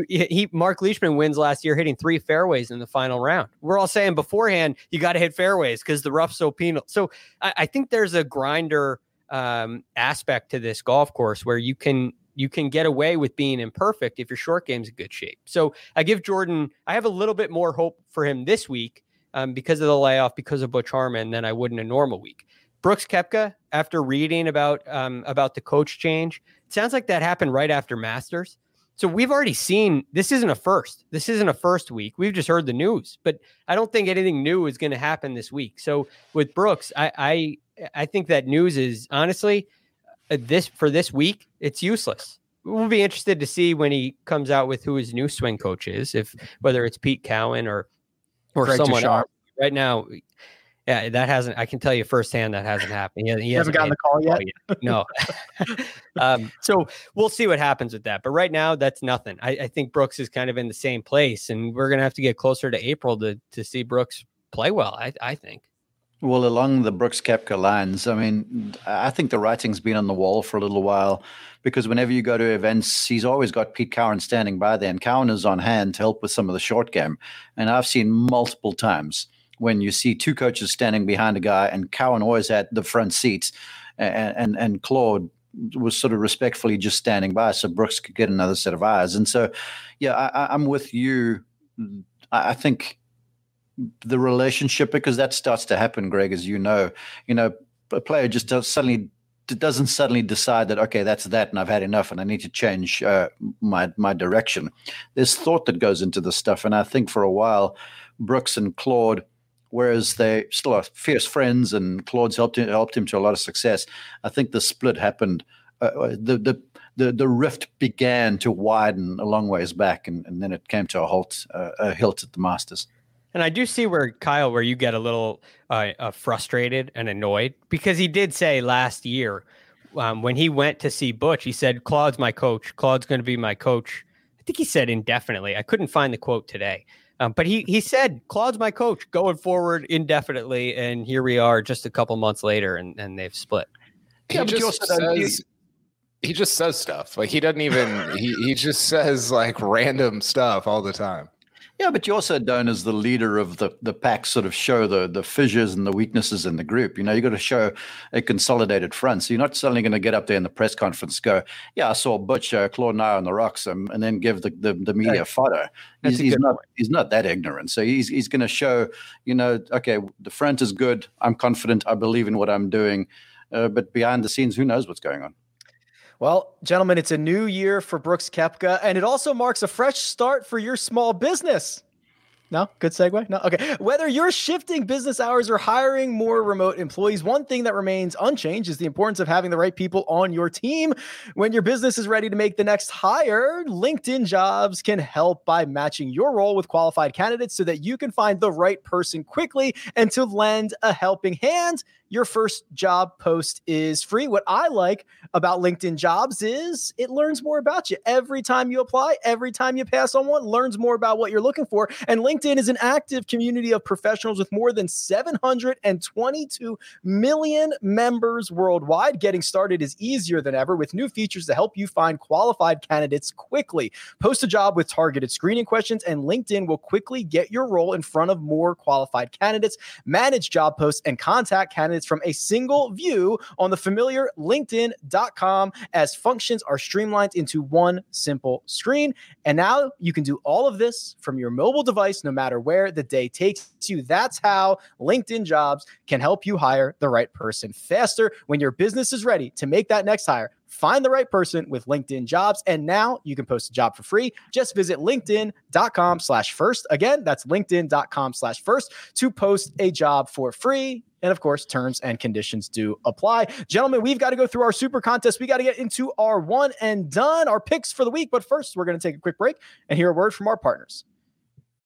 He Mark Leishman wins last year hitting three fairways in the final round. We're all saying beforehand you got to hit fairways because the rough's so penal. So I, I think there's a grinder um, aspect to this golf course where you can you can get away with being imperfect if your short game's in good shape. So I give Jordan. I have a little bit more hope for him this week um, because of the layoff, because of Butch Harmon, than I would in a normal week. Brooks Koepka, after reading about um, about the coach change, it sounds like that happened right after Masters. So we've already seen this isn't a first. This isn't a first week. We've just heard the news, but I don't think anything new is going to happen this week. So with Brooks, I I, I think that news is honestly uh, this for this week. It's useless. We'll be interested to see when he comes out with who his new swing coach is, if whether it's Pete Cowan or or someone else. Right now, yeah, that hasn't. I can tell you firsthand that hasn't happened. He, he hasn't, hasn't gotten the call yet. yet. No. um, so we'll see what happens with that. But right now, that's nothing. I, I, think Brooks is kind of in the same place, and we're gonna have to get closer to April to to see Brooks play well. I, I think. Well, along the Brooks Koepka lines, I mean, I think the writing's been on the wall for a little while because whenever you go to events, he's always got Pete Cowan standing by there, and Cowan is on hand to help with some of the short game. And I've seen multiple times when you see two coaches standing behind a guy and Cowan always at the front seats and, and, and Claude was sort of respectfully just standing by so Brooks could get another set of eyes. And so, yeah, I, am with you. I think the relationship, because that starts to happen, Greg, as you know, you know, a player just does suddenly doesn't suddenly decide that okay, that's that, and I've had enough, and I need to change uh, my my direction. There's thought that goes into this stuff, and I think for a while, Brooks and Claude whereas they still are fierce friends, and Claude's helped him, helped him to a lot of success. I think the split happened. Uh, uh, the, the the the rift began to widen a long ways back, and, and then it came to a halt, uh, a hilt at the Masters. And I do see where Kyle, where you get a little uh, uh, frustrated and annoyed because he did say last year um, when he went to see Butch, he said, "Claude's my coach. Claude's going to be my coach." I think he said indefinitely. I couldn't find the quote today, um, but he he said Claude's my coach going forward indefinitely, and here we are just a couple months later, and, and they've split. He yeah, just says, he just says stuff like he doesn't even he he just says like random stuff all the time. Yeah, but you also don't, as the leader of the, the pack, sort of show the, the fissures and the weaknesses in the group. You know, you got to show a consolidated front. So you're not suddenly going to get up there in the press conference, go, "Yeah, I saw Butch, uh, Claude and I on the rocks," um, and then give the, the, the media right. fodder. He's, he's not he's not that ignorant. So he's he's going to show, you know, okay, the front is good. I'm confident. I believe in what I'm doing. Uh, but behind the scenes, who knows what's going on? Well, gentlemen, it's a new year for Brooks Koepka, and it also marks a fresh start for your small business. No, good segue. No, okay. Whether you're shifting business hours or hiring more remote employees, one thing that remains unchanged is the importance of having the right people on your team. When your business is ready to make the next hire, LinkedIn Jobs can help by matching your role with qualified candidates so that you can find the right person quickly and to lend a helping hand your first job post is free. What I like about LinkedIn jobs is it learns more about you every time you apply, every time you pass on one, learns more about what you're looking for. And LinkedIn is an active community of professionals with more than 722 million members worldwide. Getting started is easier than ever with new features to help you find qualified candidates quickly. Post a job with targeted screening questions, and LinkedIn will quickly get your role in front of more qualified candidates, manage job posts, and contact candidates minutes from a single view on the familiar LinkedIn.com as functions are streamlined into one simple screen. And now you can do all of this from your mobile device, no matter where the day takes you. That's how LinkedIn jobs can help you hire the right person faster when your business is ready to make that next hire. Find the right person with LinkedIn jobs. And now you can post a job for free. Just visit LinkedIn.com slash first. Again, that's LinkedIn.com slash first to post a job for free. And of course, terms and conditions do apply. Gentlemen, we've got to go through our super contest. We got to get into our one and done, our picks for the week. But first, we're going to take a quick break and hear a word from our partners.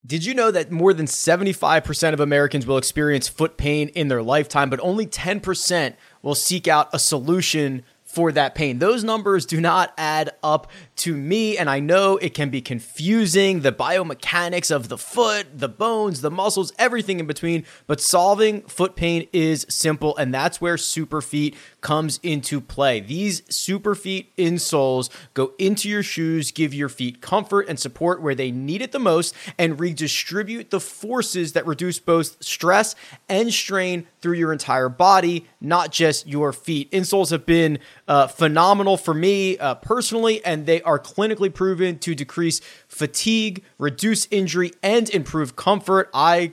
Did you know that more than 75% of Americans will experience foot pain in their lifetime, but only 10% will seek out a solution for that pain. Those numbers do not add up to me, and I know it can be confusing the biomechanics of the foot, the bones, the muscles, everything in between. But solving foot pain is simple, and that's where Superfeet comes into play. These Superfeet insoles go into your shoes, give your feet comfort and support where they need it the most, and redistribute the forces that reduce both stress and strain through your entire body, not just your feet. Insoles have been uh, phenomenal for me uh, personally, and they are clinically proven to decrease fatigue, reduce injury, and improve comfort. I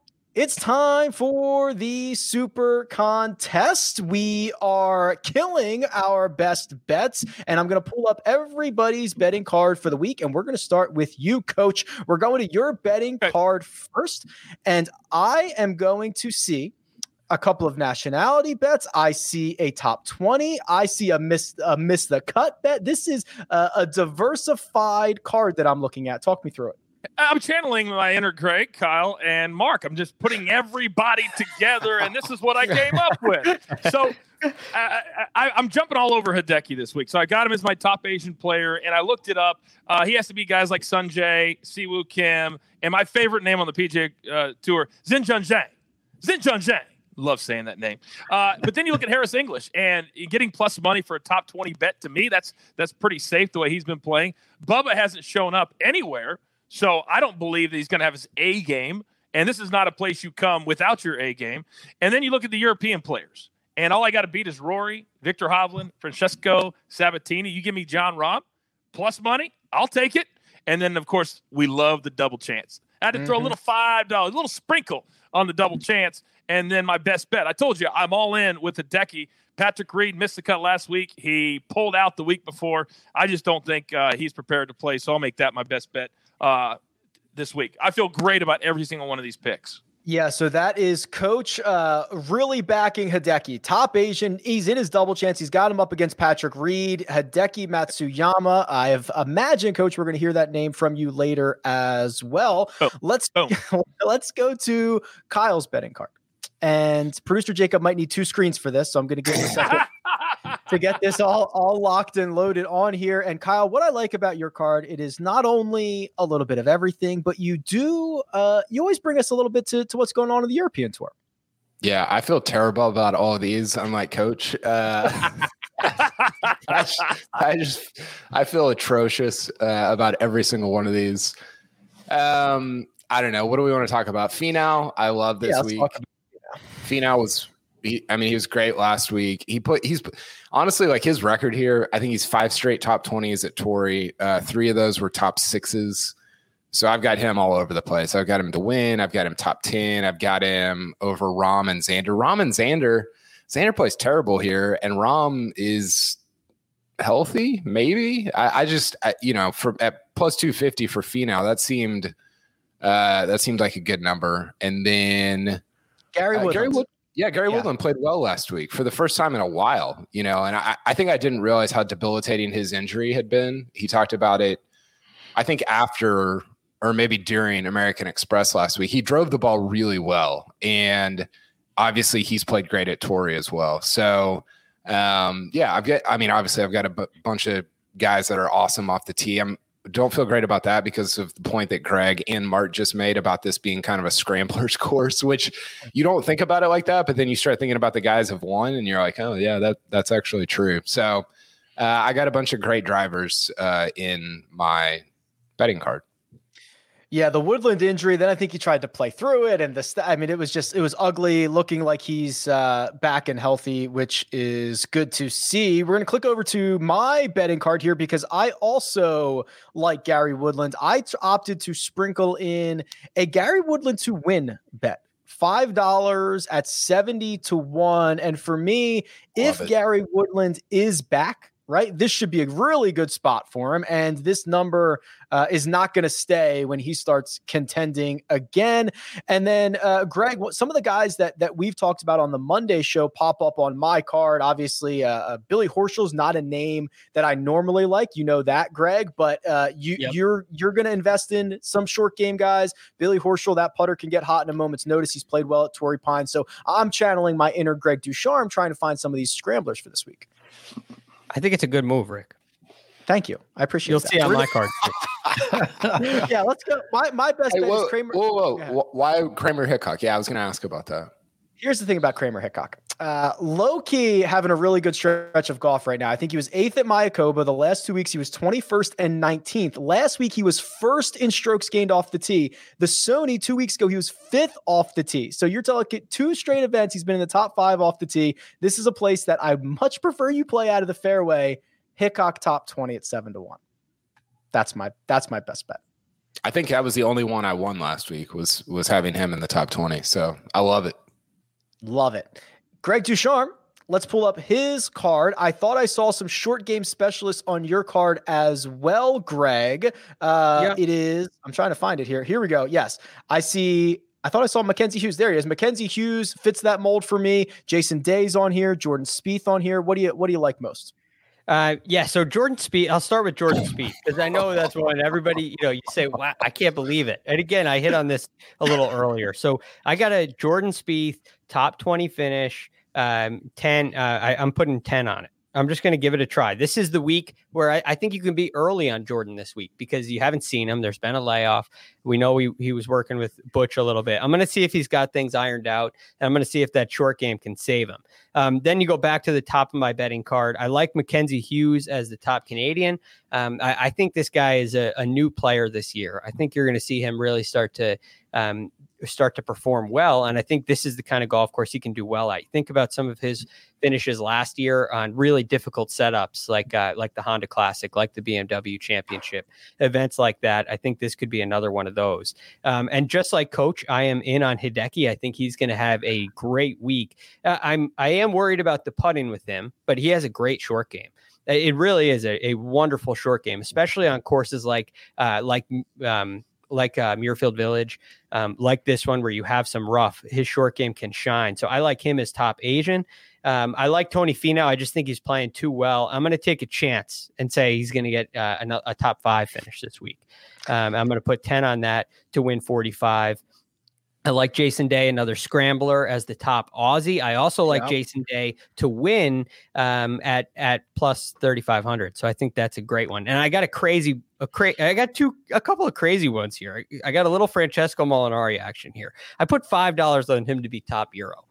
It's time for the super contest. We are killing our best bets, and I'm going to pull up everybody's betting card for the week. And we're going to start with you, coach. We're going to your betting card first, and I am going to see a couple of nationality bets. I see a top 20. I see a miss a miss the cut bet. This is a, a diversified card that I'm looking at. Talk me through it. I'm channeling my inner Greg, Kyle, and Mark. I'm just putting everybody together, and this is what I came up with. So I, am jumping all over Hideki this week. So I got him as my top Asian player, and I looked it up. Uh, he has to be guys like Sungjae, Siwoo Kim, and my favorite name on the PGA uh, Tour, Xinjun Zhang. Xinjun Zhang. Love saying that name. Uh, but then you look at Harris English and getting plus money for a top 20 bet to me, that's that's pretty safe the way he's been playing. Bubba hasn't shown up anywhere. So I don't believe that he's going to have his A game. And this is not a place you come without your A game. And then you look at the European players. And all I got to beat is Rory, Victor Hovland, Francesco Sabatini. You give me Jon Rahm plus money, I'll take it. And then, of course, we love the double chance. I had to mm-hmm. throw a mm-hmm. little $5, a little sprinkle on the double chance. And then my best bet. I told you I'm all in with Hideki. Patrick Reed missed the cut last week. He pulled out the week before. I just don't think uh, he's prepared to play. So I'll make that my best bet uh, this week. I feel great about every single one of these picks. Yeah, so that is Coach uh, really backing Hideki. Top Asian. He's in his double chance. He's got him up against Patrick Reed, Hideki Matsuyama. I have imagined, Coach, we're going to hear that name from you later as well. Oh. Let's oh. let's go to Kyle's betting card. And producer Jacob might need two screens for this, so I'm going to give him a second to get this all all locked and loaded on here. And Kyle, what I like about your card, it is not only a little bit of everything, but you do uh, you always bring us a little bit to, to what's going on in the European tour. Yeah, I feel terrible about all of these. I'm like, coach. Uh, I, just, I, just, I feel atrocious uh, about every single one of these. Um, I don't know. What do we want to talk about? Finau, I love this yeah, week. Finau was he, I mean, he was great last week. He put he's honestly like his record here. I think he's five straight top twenties at Torrey. Uh, three of those were top sixes. So I've got him all over the place. I've got him to win. I've got him top ten. I've got him over Rahm and Xander. Rahm and Xander. Xander plays terrible here, and Rahm is healthy. Maybe I, I just I, you know for at plus two fifty for Finau that seemed uh, that seemed like a good number. And then Gary uh, Gary Wood, yeah, Gary yeah. Woodland played well last week for the first time in a while, you know, and I, I think I didn't realize how debilitating his injury had been. He talked about it, I think, after or maybe during American Express last week. He drove the ball really well. And obviously, he's played great at Torrey as well. So, um, yeah, I've got, I mean, obviously, I've got a b- bunch of guys that are awesome off the tee. I'm, don't feel great about that because of the point that Greg and Mark just made about this being kind of a scramblers course, which you don't think about it like that, but then you start thinking about the guys have won, and you're like, oh yeah, that that's actually true. So uh, I got a bunch of great drivers uh, in my betting card. Yeah, the Woodland injury. Then I think he tried to play through it, and the st- I mean, it was just it was ugly, looking like he's uh, back and healthy, which is good to see. We're gonna click over to my betting card here because I also like Gary Woodland. I t- opted to sprinkle in a Gary Woodland to win bet. Five dollars at seventy to one, and for me, Love if it. Gary Woodland is back, right? This should be a really good spot for him. And this number uh, is not going to stay when he starts contending again. And then, uh, Greg, some of the guys that that we've talked about on the Monday show pop up on my card. Obviously, uh, uh Billy Horschel's not a name that I normally like. You know that, Greg. But uh, you yep. you're you're going to invest in some short game guys. Billy Horschel, that putter can get hot in a moment's notice. He's played well at Torrey Pines. So I'm channeling my inner Greg Ducharme, trying to find some of these scramblers for this week. I think it's a good move, Rick. Thank you. I appreciate. It. You'll that. see on my card. yeah, let's go. My my best hey, bet whoa, is Kramer. Whoa, whoa, why Kramer Hickok? Yeah, I was going to ask about that. Here's the thing about Kramer Hickok. Uh, low key having a really good stretch of golf right now. I think he was eighth at Mayakoba. The last two weeks, he was 21st and 19th. Last week, he was first in strokes gained off the tee. The Sony, two weeks ago, he was fifth off the tee. So you're talking two straight events. He's been in the top five off the tee. This is a place that I much prefer you play out of the fairway. Hickok top 20 at seven to one. That's my that's my best bet. I think that was the only one I won last week was was having him in the top 20. So I love it. Love it. Greg Ducharme, let's pull up his card. I thought I saw some short game specialists on your card as well, Greg. Uh, yeah. It is, I'm trying to find it here. Here we go. Yes, I see. I thought I saw Mackenzie Hughes. There he is. Mackenzie Hughes fits that mold for me. Jason Day's on here. Jordan Spieth on here. What do you What do you like most? Uh, yeah, so Jordan Spieth. I'll start with Jordan Spieth because I know that's when everybody, you know, you say, "Wow, I can't believe it." And again, I hit on this a little earlier. So I got a Jordan Spieth top twenty finish, um, ten. Uh, I, I'm putting ten on it. I'm just going to give it a try. This is the week where I, I, think you can be early on Jordan this week because you haven't seen him. There's been a layoff. We know he, he was working with Butch a little bit. I'm going to see if he's got things ironed out, and I'm going to see if that short game can save him. Um, then you go back to the top of my betting card. I like Mackenzie Hughes as the top Canadian. Um, I, I, think this guy is a, a, new player this year. I think you're going to see him really start to um, start to perform well. And I think this is the kind of golf course he can do well at. Think about some of his finishes last year on really difficult setups, like uh, like the Honda Classic, like the BMW Championship, events like that. I think this could be another one of those. Um, and just like Coach, I am in on Hideki. I think he's going to have a great week. Uh, I'm I am worried about the putting with him, but he has a great short game. It really is a, a wonderful short game, especially on courses like uh, like um, like uh, Muirfield Village, um, like this one where you have some rough, his short game can shine. So I like him as top Asian. Um, I like Tony Finau. I just think he's playing too well. I'm going to take a chance and say he's going to get uh, a, a, top five finish this week. Um, I'm going to put 10 on that to win 45. I like Jason Day, another scrambler, as the top Aussie. I also like yeah. Jason Day to win um, at at plus thirty five hundred. So I think that's a great one. And I got a crazy, a cra- I got two, a couple of crazy ones here. I, I got a little Francesco Molinari action here. I put five dollars on him to be top Euro.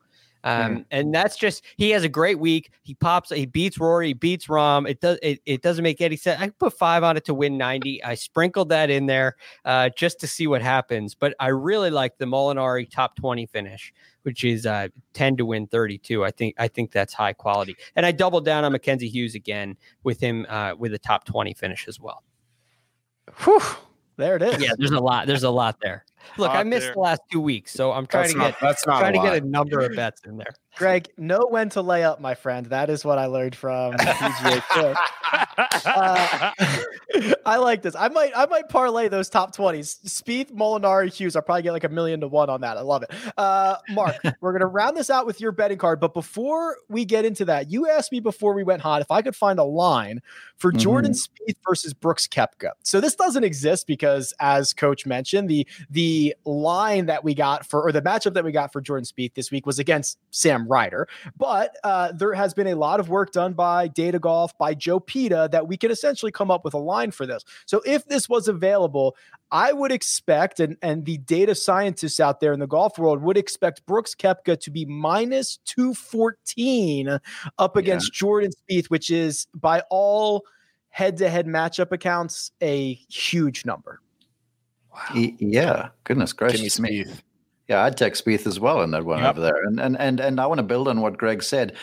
Um, and that's just he has a great week. He pops, he beats Rory, he beats Rahm. It does it, it doesn't make any sense. I put five on it to win 90. I sprinkled that in there uh, just to see what happens. But I really like the Molinari top 20 finish, which is uh, 10 to win 32. I think I think that's high quality. And I doubled down on Mackenzie Hughes again with him uh, with a top 20 finish as well. Whew. There it is. Yeah, there's a lot. There's a lot there. Look, I missed there. the last two weeks, so I'm trying that's to not, get that's not trying to get a number of bets in there. Greg, know when to lay up, my friend. That is what I learned from PGA uh, I like this. I might I might parlay those top 20s. Spieth, Molinari, Hughes. I'll probably get like a million to one on that. I love it. Uh, Mark, we're gonna round this out with your betting card. But before we get into that, you asked me before we went hot if I could find a line for mm-hmm. Jordan Spieth versus Brooks Koepka. So this doesn't exist because, as Coach mentioned, the the line that we got for or the matchup that we got for Jordan Spieth this week was against Sam Sam Ryder. But uh, there has been a lot of work done by Data Golf, by Joe Peta, that we can essentially come up with a line for this. So if this was available, I would expect, and, and the data scientists out there in the golf world would expect Brooks Koepka to be minus 214 up against yeah. Jordan Spieth, which is by all head to head matchup accounts a huge number. Wow. Yeah, goodness gracious me. Yeah, I'd take Spieth as well in that one yep. over there. And and and and I want to build on what Greg said.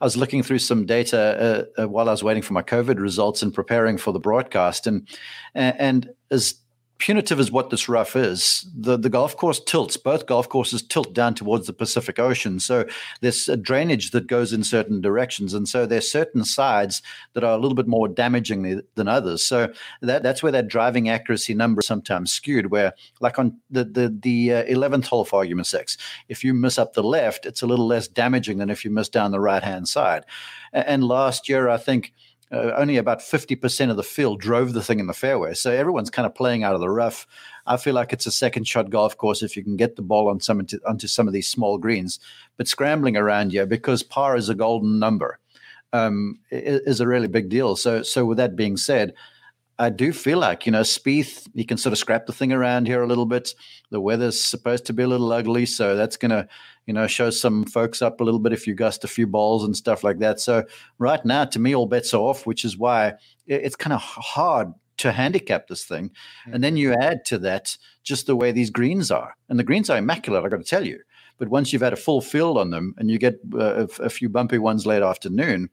I was looking through some data uh, uh, while I was waiting for my COVID results and preparing for the broadcast, and and as punitive is what this rough is, the, the golf course tilts. Both golf courses tilt down towards the Pacific Ocean. So there's a drainage that goes in certain directions. And so there's certain sides that are a little bit more damaging than others. So that, that's where that driving accuracy number is sometimes skewed, where like on the, the, the uh, 11th hole for argument's sake, if you miss up the left, it's a little less damaging than if you miss down the right hand side. And last year, I think – uh, only about 50% of the field drove the thing in the fairway. So everyone's kind of playing out of the rough. I feel like it's a second shot golf course if you can get the ball on some into, onto some of these small greens. But scrambling around here because par is a golden number um, is a really big deal. So, so with that being said, I do feel like, you know, Spieth, you can sort of scrap the thing around here a little bit. The weather's supposed to be a little ugly, so that's going to, you know, show some folks up a little bit if you gust a few balls and stuff like that. So right now, to me, all bets are off, which is why it's kind of hard to handicap this thing. Mm-hmm. And then you add to that just the way these greens are. And the greens are immaculate, I got to tell you. But once you've had a full field on them and you get uh, a few bumpy ones late afternoon,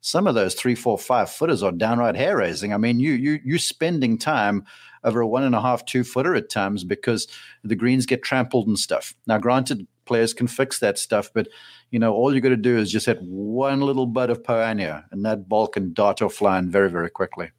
some of those three, four, five footers are downright hair raising. I mean, you you you spending time over a one and a half, two footer at times because the greens get trampled and stuff. Now, granted, players can fix that stuff, but you know, all you got to do is just hit one little bud of annua, and that ball can dart offline very, very quickly.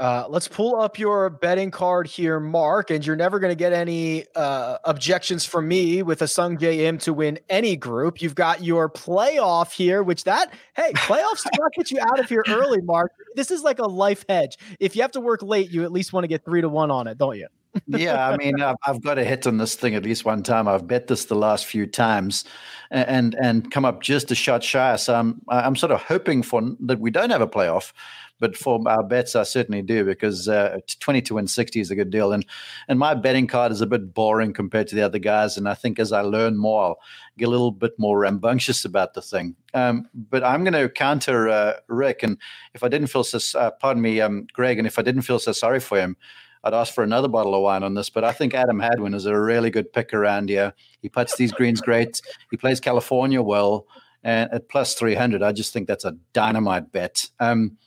Uh, let's pull up your betting card here, Mark, and you're never going to get any uh, objections from me with a Sungjae Im to win any group. You've got your playoff here, which that hey, playoffs not get you out of here early, Mark. This is like a life hedge. If you have to work late, you at least want to get three to one on it, don't you? Yeah, I mean, I've, got a hit on this thing at least one time. I've bet this the last few times, and and come up just a shot shy. So I'm I'm sort of hoping for that we don't have a playoff, but for our bets, I certainly do because uh, 22 and 60 is a good deal. And and my betting card is a bit boring compared to the other guys. And I think as I learn more, I'll get a little bit more rambunctious about the thing. Um, but I'm going to counter uh, Rick. And if I didn't feel so, uh, pardon me, um, Greg, and if I didn't feel so sorry for him, I'd ask for another bottle of wine on this, but I think Adam Hadwin is a really good pick around here. He puts these greens great. He plays California well, and at plus 300, I just think that's a dynamite bet. Um,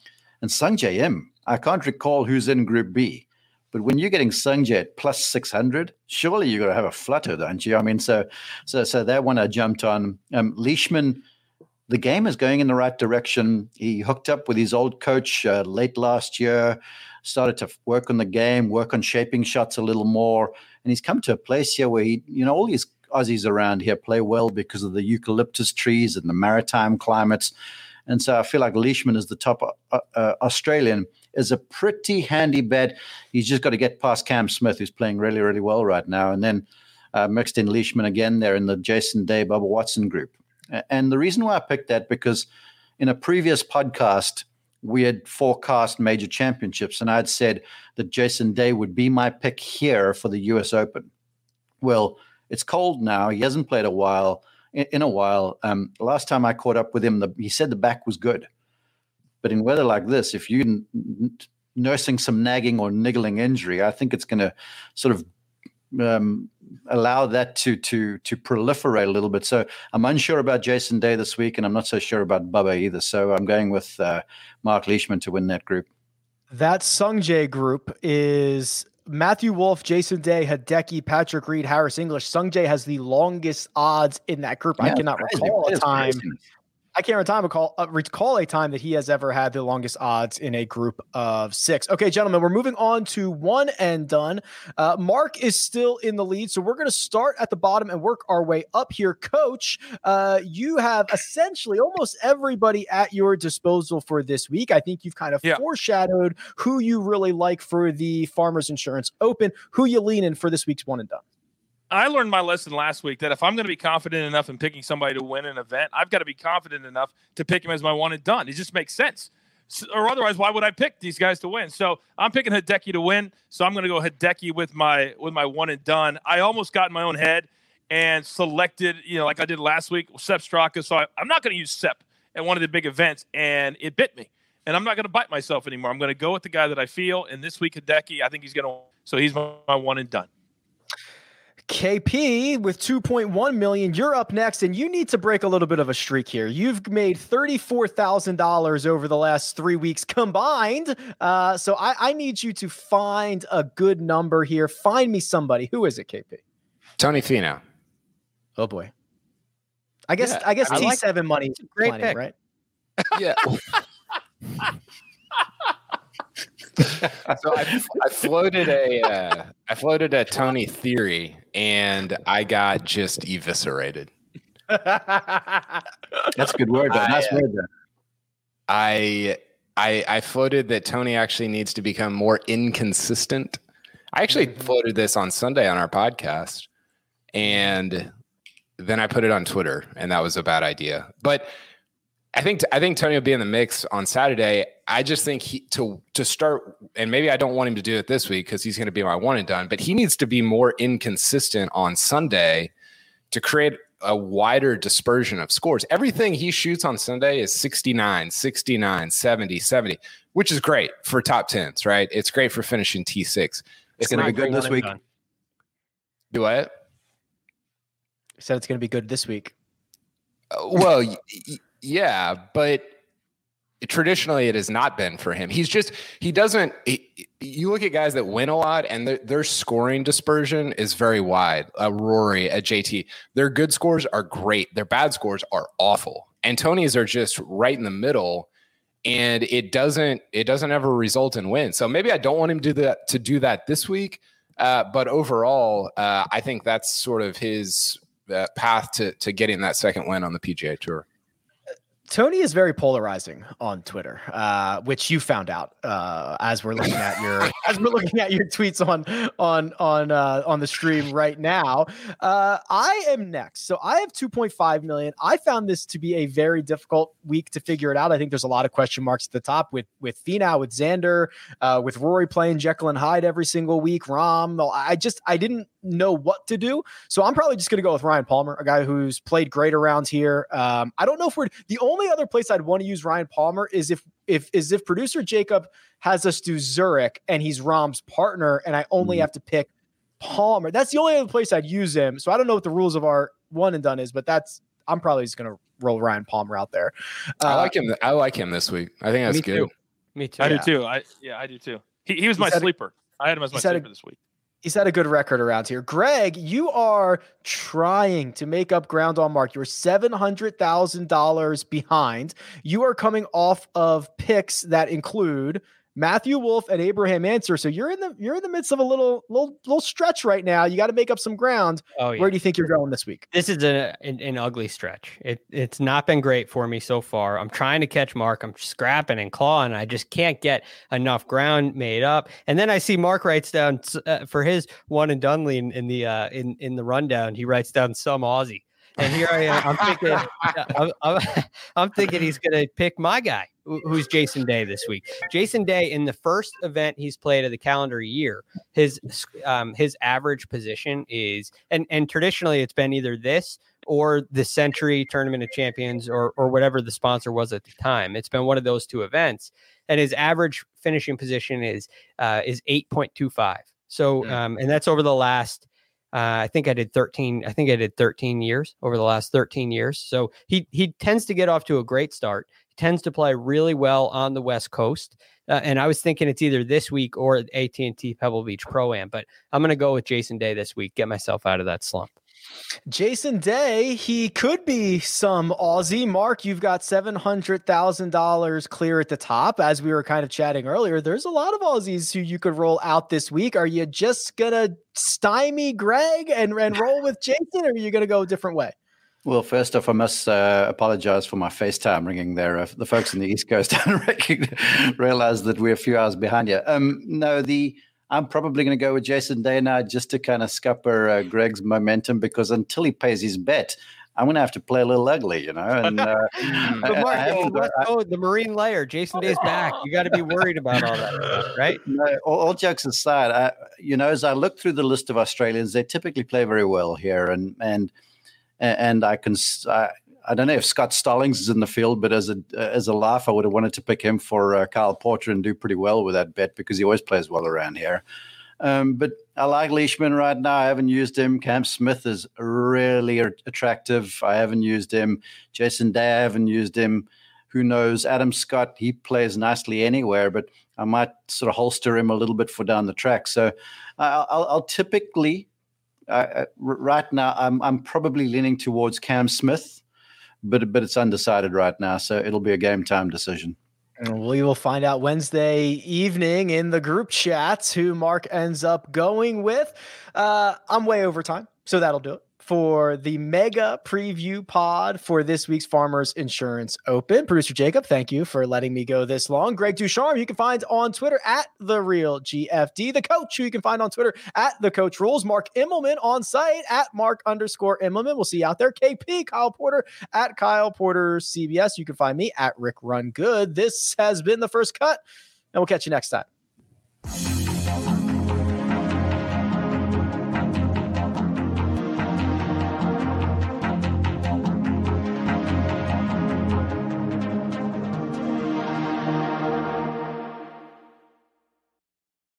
and Sungjae Im, I can't recall who's in Group B, but when you're getting Sungjae at plus 600, surely you're going to have a flutter, don't you? I mean, so so so that one I jumped on. Um, Leishman, the game is going in the right direction. He hooked up with his old coach uh, late last year, started to work on the game, work on shaping shots a little more, and he's come to a place here where he, you know, all these Aussies around here play well because of the eucalyptus trees and the maritime climates. And so I feel like Leishman is the top uh, uh, Australian is a pretty handy bet. He's just got to get past Cam Smith, who's playing really, really well right now. And then uh, mixed in Leishman again there in the Jason Day, Bubba Watson group. And the reason why I picked that because in a previous podcast, we had forecast major championships, and I'd said that Jason Day would be my pick here for the US Open. Well, it's cold now. He hasn't played a while in, a while. Um, last time I caught up with him, the, he said the back was good. But in weather like this, if you're nursing some nagging or niggling injury, I think it's going to sort of um, allow that to to to proliferate a little bit. So I'm unsure about Jason Day this week, and I'm not so sure about Bubba either. So I'm going with uh, Mark Leishman to win that group. That Sungjae group is Matthew Wolff, Jason Day, Hideki, Patrick Reed, Harris English. Sungjae has the longest odds in that group. Yeah, I cannot recall a time. I can't recall, uh, recall a time that he has ever had the longest odds in a group of six. Okay, gentlemen, we're moving on to one and done. Uh, Mark is still in the lead, so we're going to start at the bottom and work our way up here. Coach, uh, you have essentially almost everybody at your disposal for this week. I think you've kind of yeah. foreshadowed who you really like for the Farmers Insurance Open, who you lean in for this week's one and done. I learned my lesson last week that if I'm going to be confident enough in picking somebody to win an event, I've got to be confident enough to pick him as my one and done. It just makes sense. So, or otherwise, why would I pick these guys to win? So I'm picking Hideki to win. So I'm going to go Hideki with my with my one and done. I almost got in my own head and selected, you know, like I did last week, Sepp Straka. So I, I'm not going to use Sepp at one of the big events, and it bit me. And I'm not going to bite myself anymore. I'm going to go with the guy that I feel. And this week, Hideki, I think he's going to. So he's my, my one and done. KP with 2.1 million. You're up next, and you need to break a little bit of a streak here. You've made $34,000 over the last three weeks combined. Uh, so I, I, need you to find a good number here. Find me somebody. Who is it, KP? Tony Finau. Oh boy. I guess yeah, I guess T seven like, money great plenty, pick. right? Yeah. so I, I, floated a uh, I floated a Tony theory, and I got just eviscerated. That's a good word. Though. Nice uh, word. Though. I I I floated that Tony actually needs to become more inconsistent. I actually mm-hmm. floated this on Sunday on our podcast, and then I put it on Twitter, and that was a bad idea. But I think I think Tony will be in the mix on Saturday. I just think he to to start, and maybe I don't want him to do it this week because he's going to be my one and done. But he needs to be more inconsistent on Sunday to create a wider dispersion of scores. Everything he shoots on Sunday is 69, 69, 70, 70, which is great for top tens, right? It's great for finishing T6. It's, it's going to be good this week. Do what? said it's going to be good this week. Uh, well, y- yeah, but traditionally it has not been for him. He's just he doesn't. He, you look at guys that win a lot, and their, their scoring dispersion is very wide. A Rory, a JT, their good scores are great. Their bad scores are awful. And Tony's are just right in the middle, and it doesn't it doesn't ever result in wins. So maybe I don't want him to do that to do that this week. Uh, but overall, uh, I think that's sort of his that path to to getting that second win on the PGA Tour. Tony is very polarizing on Twitter, uh, which you found out uh, as we're looking at your as we're looking at your tweets on on on uh, on the stream right now. Uh, I am next, so I have 2.5 million. I found this to be a very difficult week to figure it out. I think there's a lot of question marks at the top with with Finau, with Xander, uh, with Rory playing Jekyll and Hyde every single week. Rahm, I just I didn't know what to do, so I'm probably just going to go with Ryan Palmer, a guy who's played great around here. Um, I don't know if we're the only only other place I'd want to use Ryan Palmer is if if is if producer Jacob has us do Zurich and he's Rahm's partner, and I only mm-hmm. have to pick Palmer. That's the only other place I'd use him. So I don't know what the rules of our one and done is, but that's I'm probably just gonna roll Ryan Palmer out there. Uh, I like him. I like him this week. I think that's me good. Too. Me too. I yeah. do too. I yeah, I do too. He, he was my sleeper. I had him as my sleeper a, this week he's had a good record around here. Greg, you are trying to make up ground on Mark. You're $700,000 behind. You are coming off of picks that include Matthew Wolff and Abraham Ancer. So you're in the you're in the midst of a little little little stretch right now. You got to make up some ground. Oh, yeah. Where do you think you're going this week? This is a, an, an ugly stretch. It it's not been great for me so far. I'm trying to catch Mark. I'm scrapping and clawing. I just can't get enough ground made up. And then I see Mark writes down uh, for his one and done in, in the uh, in in the rundown. He writes down some Aussie. And here I am. I'm thinking, I'm, I'm, I'm thinking he's going to pick my guy, who's Jason Day this week. Jason Day, in the first event he's played of the calendar year, his um, his average position is, and and traditionally it's been either this or the Sentry Tournament of Champions or or whatever the sponsor was at the time. It's been one of those two events, and his average finishing position is uh, is eight point two five. So, um, and that's over the last uh, I think I did 13. I think I did 13 years over the last 13 years. So he he tends to get off to a great start. Tends to play really well on the West Coast. Uh, and I was thinking it's either this week or AT and T Pebble Beach Pro Am, but I'm going to go with Jason Day this week. Get myself out of that slump. Jason Day, he could be some Aussie. Mark, you've got $700,000 clear at the top. As we were kind of chatting earlier, there's a lot of Aussies who you could roll out this week. Are you just going to stymie Greg and, and roll with Jason, or are you going to go a different way? Well, first off, I must uh, apologize for my FaceTime ringing there. Uh, the folks in the East Coast don't realize that we're a few hours behind you. Um, no, the I'm probably going to go with Jason Day now just to kind of scupper uh, Greg's momentum because until he pays his bet, I'm going to have to play a little ugly, you know. And uh, but Mark, I, I let's the Marine layer. Jason Day's back. You got to be worried about all that right? No, all, all jokes aside, I, you know, as I look through the list of Australians, they typically play very well here, and and and I can. I, I don't know if Scott Stallings is in the field, but as a as a laugh, I would have wanted to pick him for uh, Kyle Porter and do pretty well with that bet because he always plays well around here. Um, but I like Leishman right now. I haven't used him. Cam Smith is really attractive. I haven't used him. Jason Day, I haven't used him. Who knows? Adam Scott, he plays nicely anywhere, but I might sort of holster him a little bit for down the track. So I'll, I'll typically, uh, right now, I'm, I'm probably leaning towards Cam Smith, but but it's undecided right now. So it'll be a game time decision. We will find out Wednesday evening in the group chats who Mark ends up going with. Uh, I'm way over time, so that'll do it for the mega preview pod for this week's Farmers Insurance Open. Producer Jacob, thank you for letting me go this long. Greg Ducharme, you can find on Twitter at the real GFD. The coach, who you can find on Twitter at the coach rules. Mark Immelman on site at Mark underscore Immelman. We'll see you out there. KP Kyle Porter at Kyle Porter CBS. You can find me at Rick Run Good. This has been the first cut, and we'll catch you next time.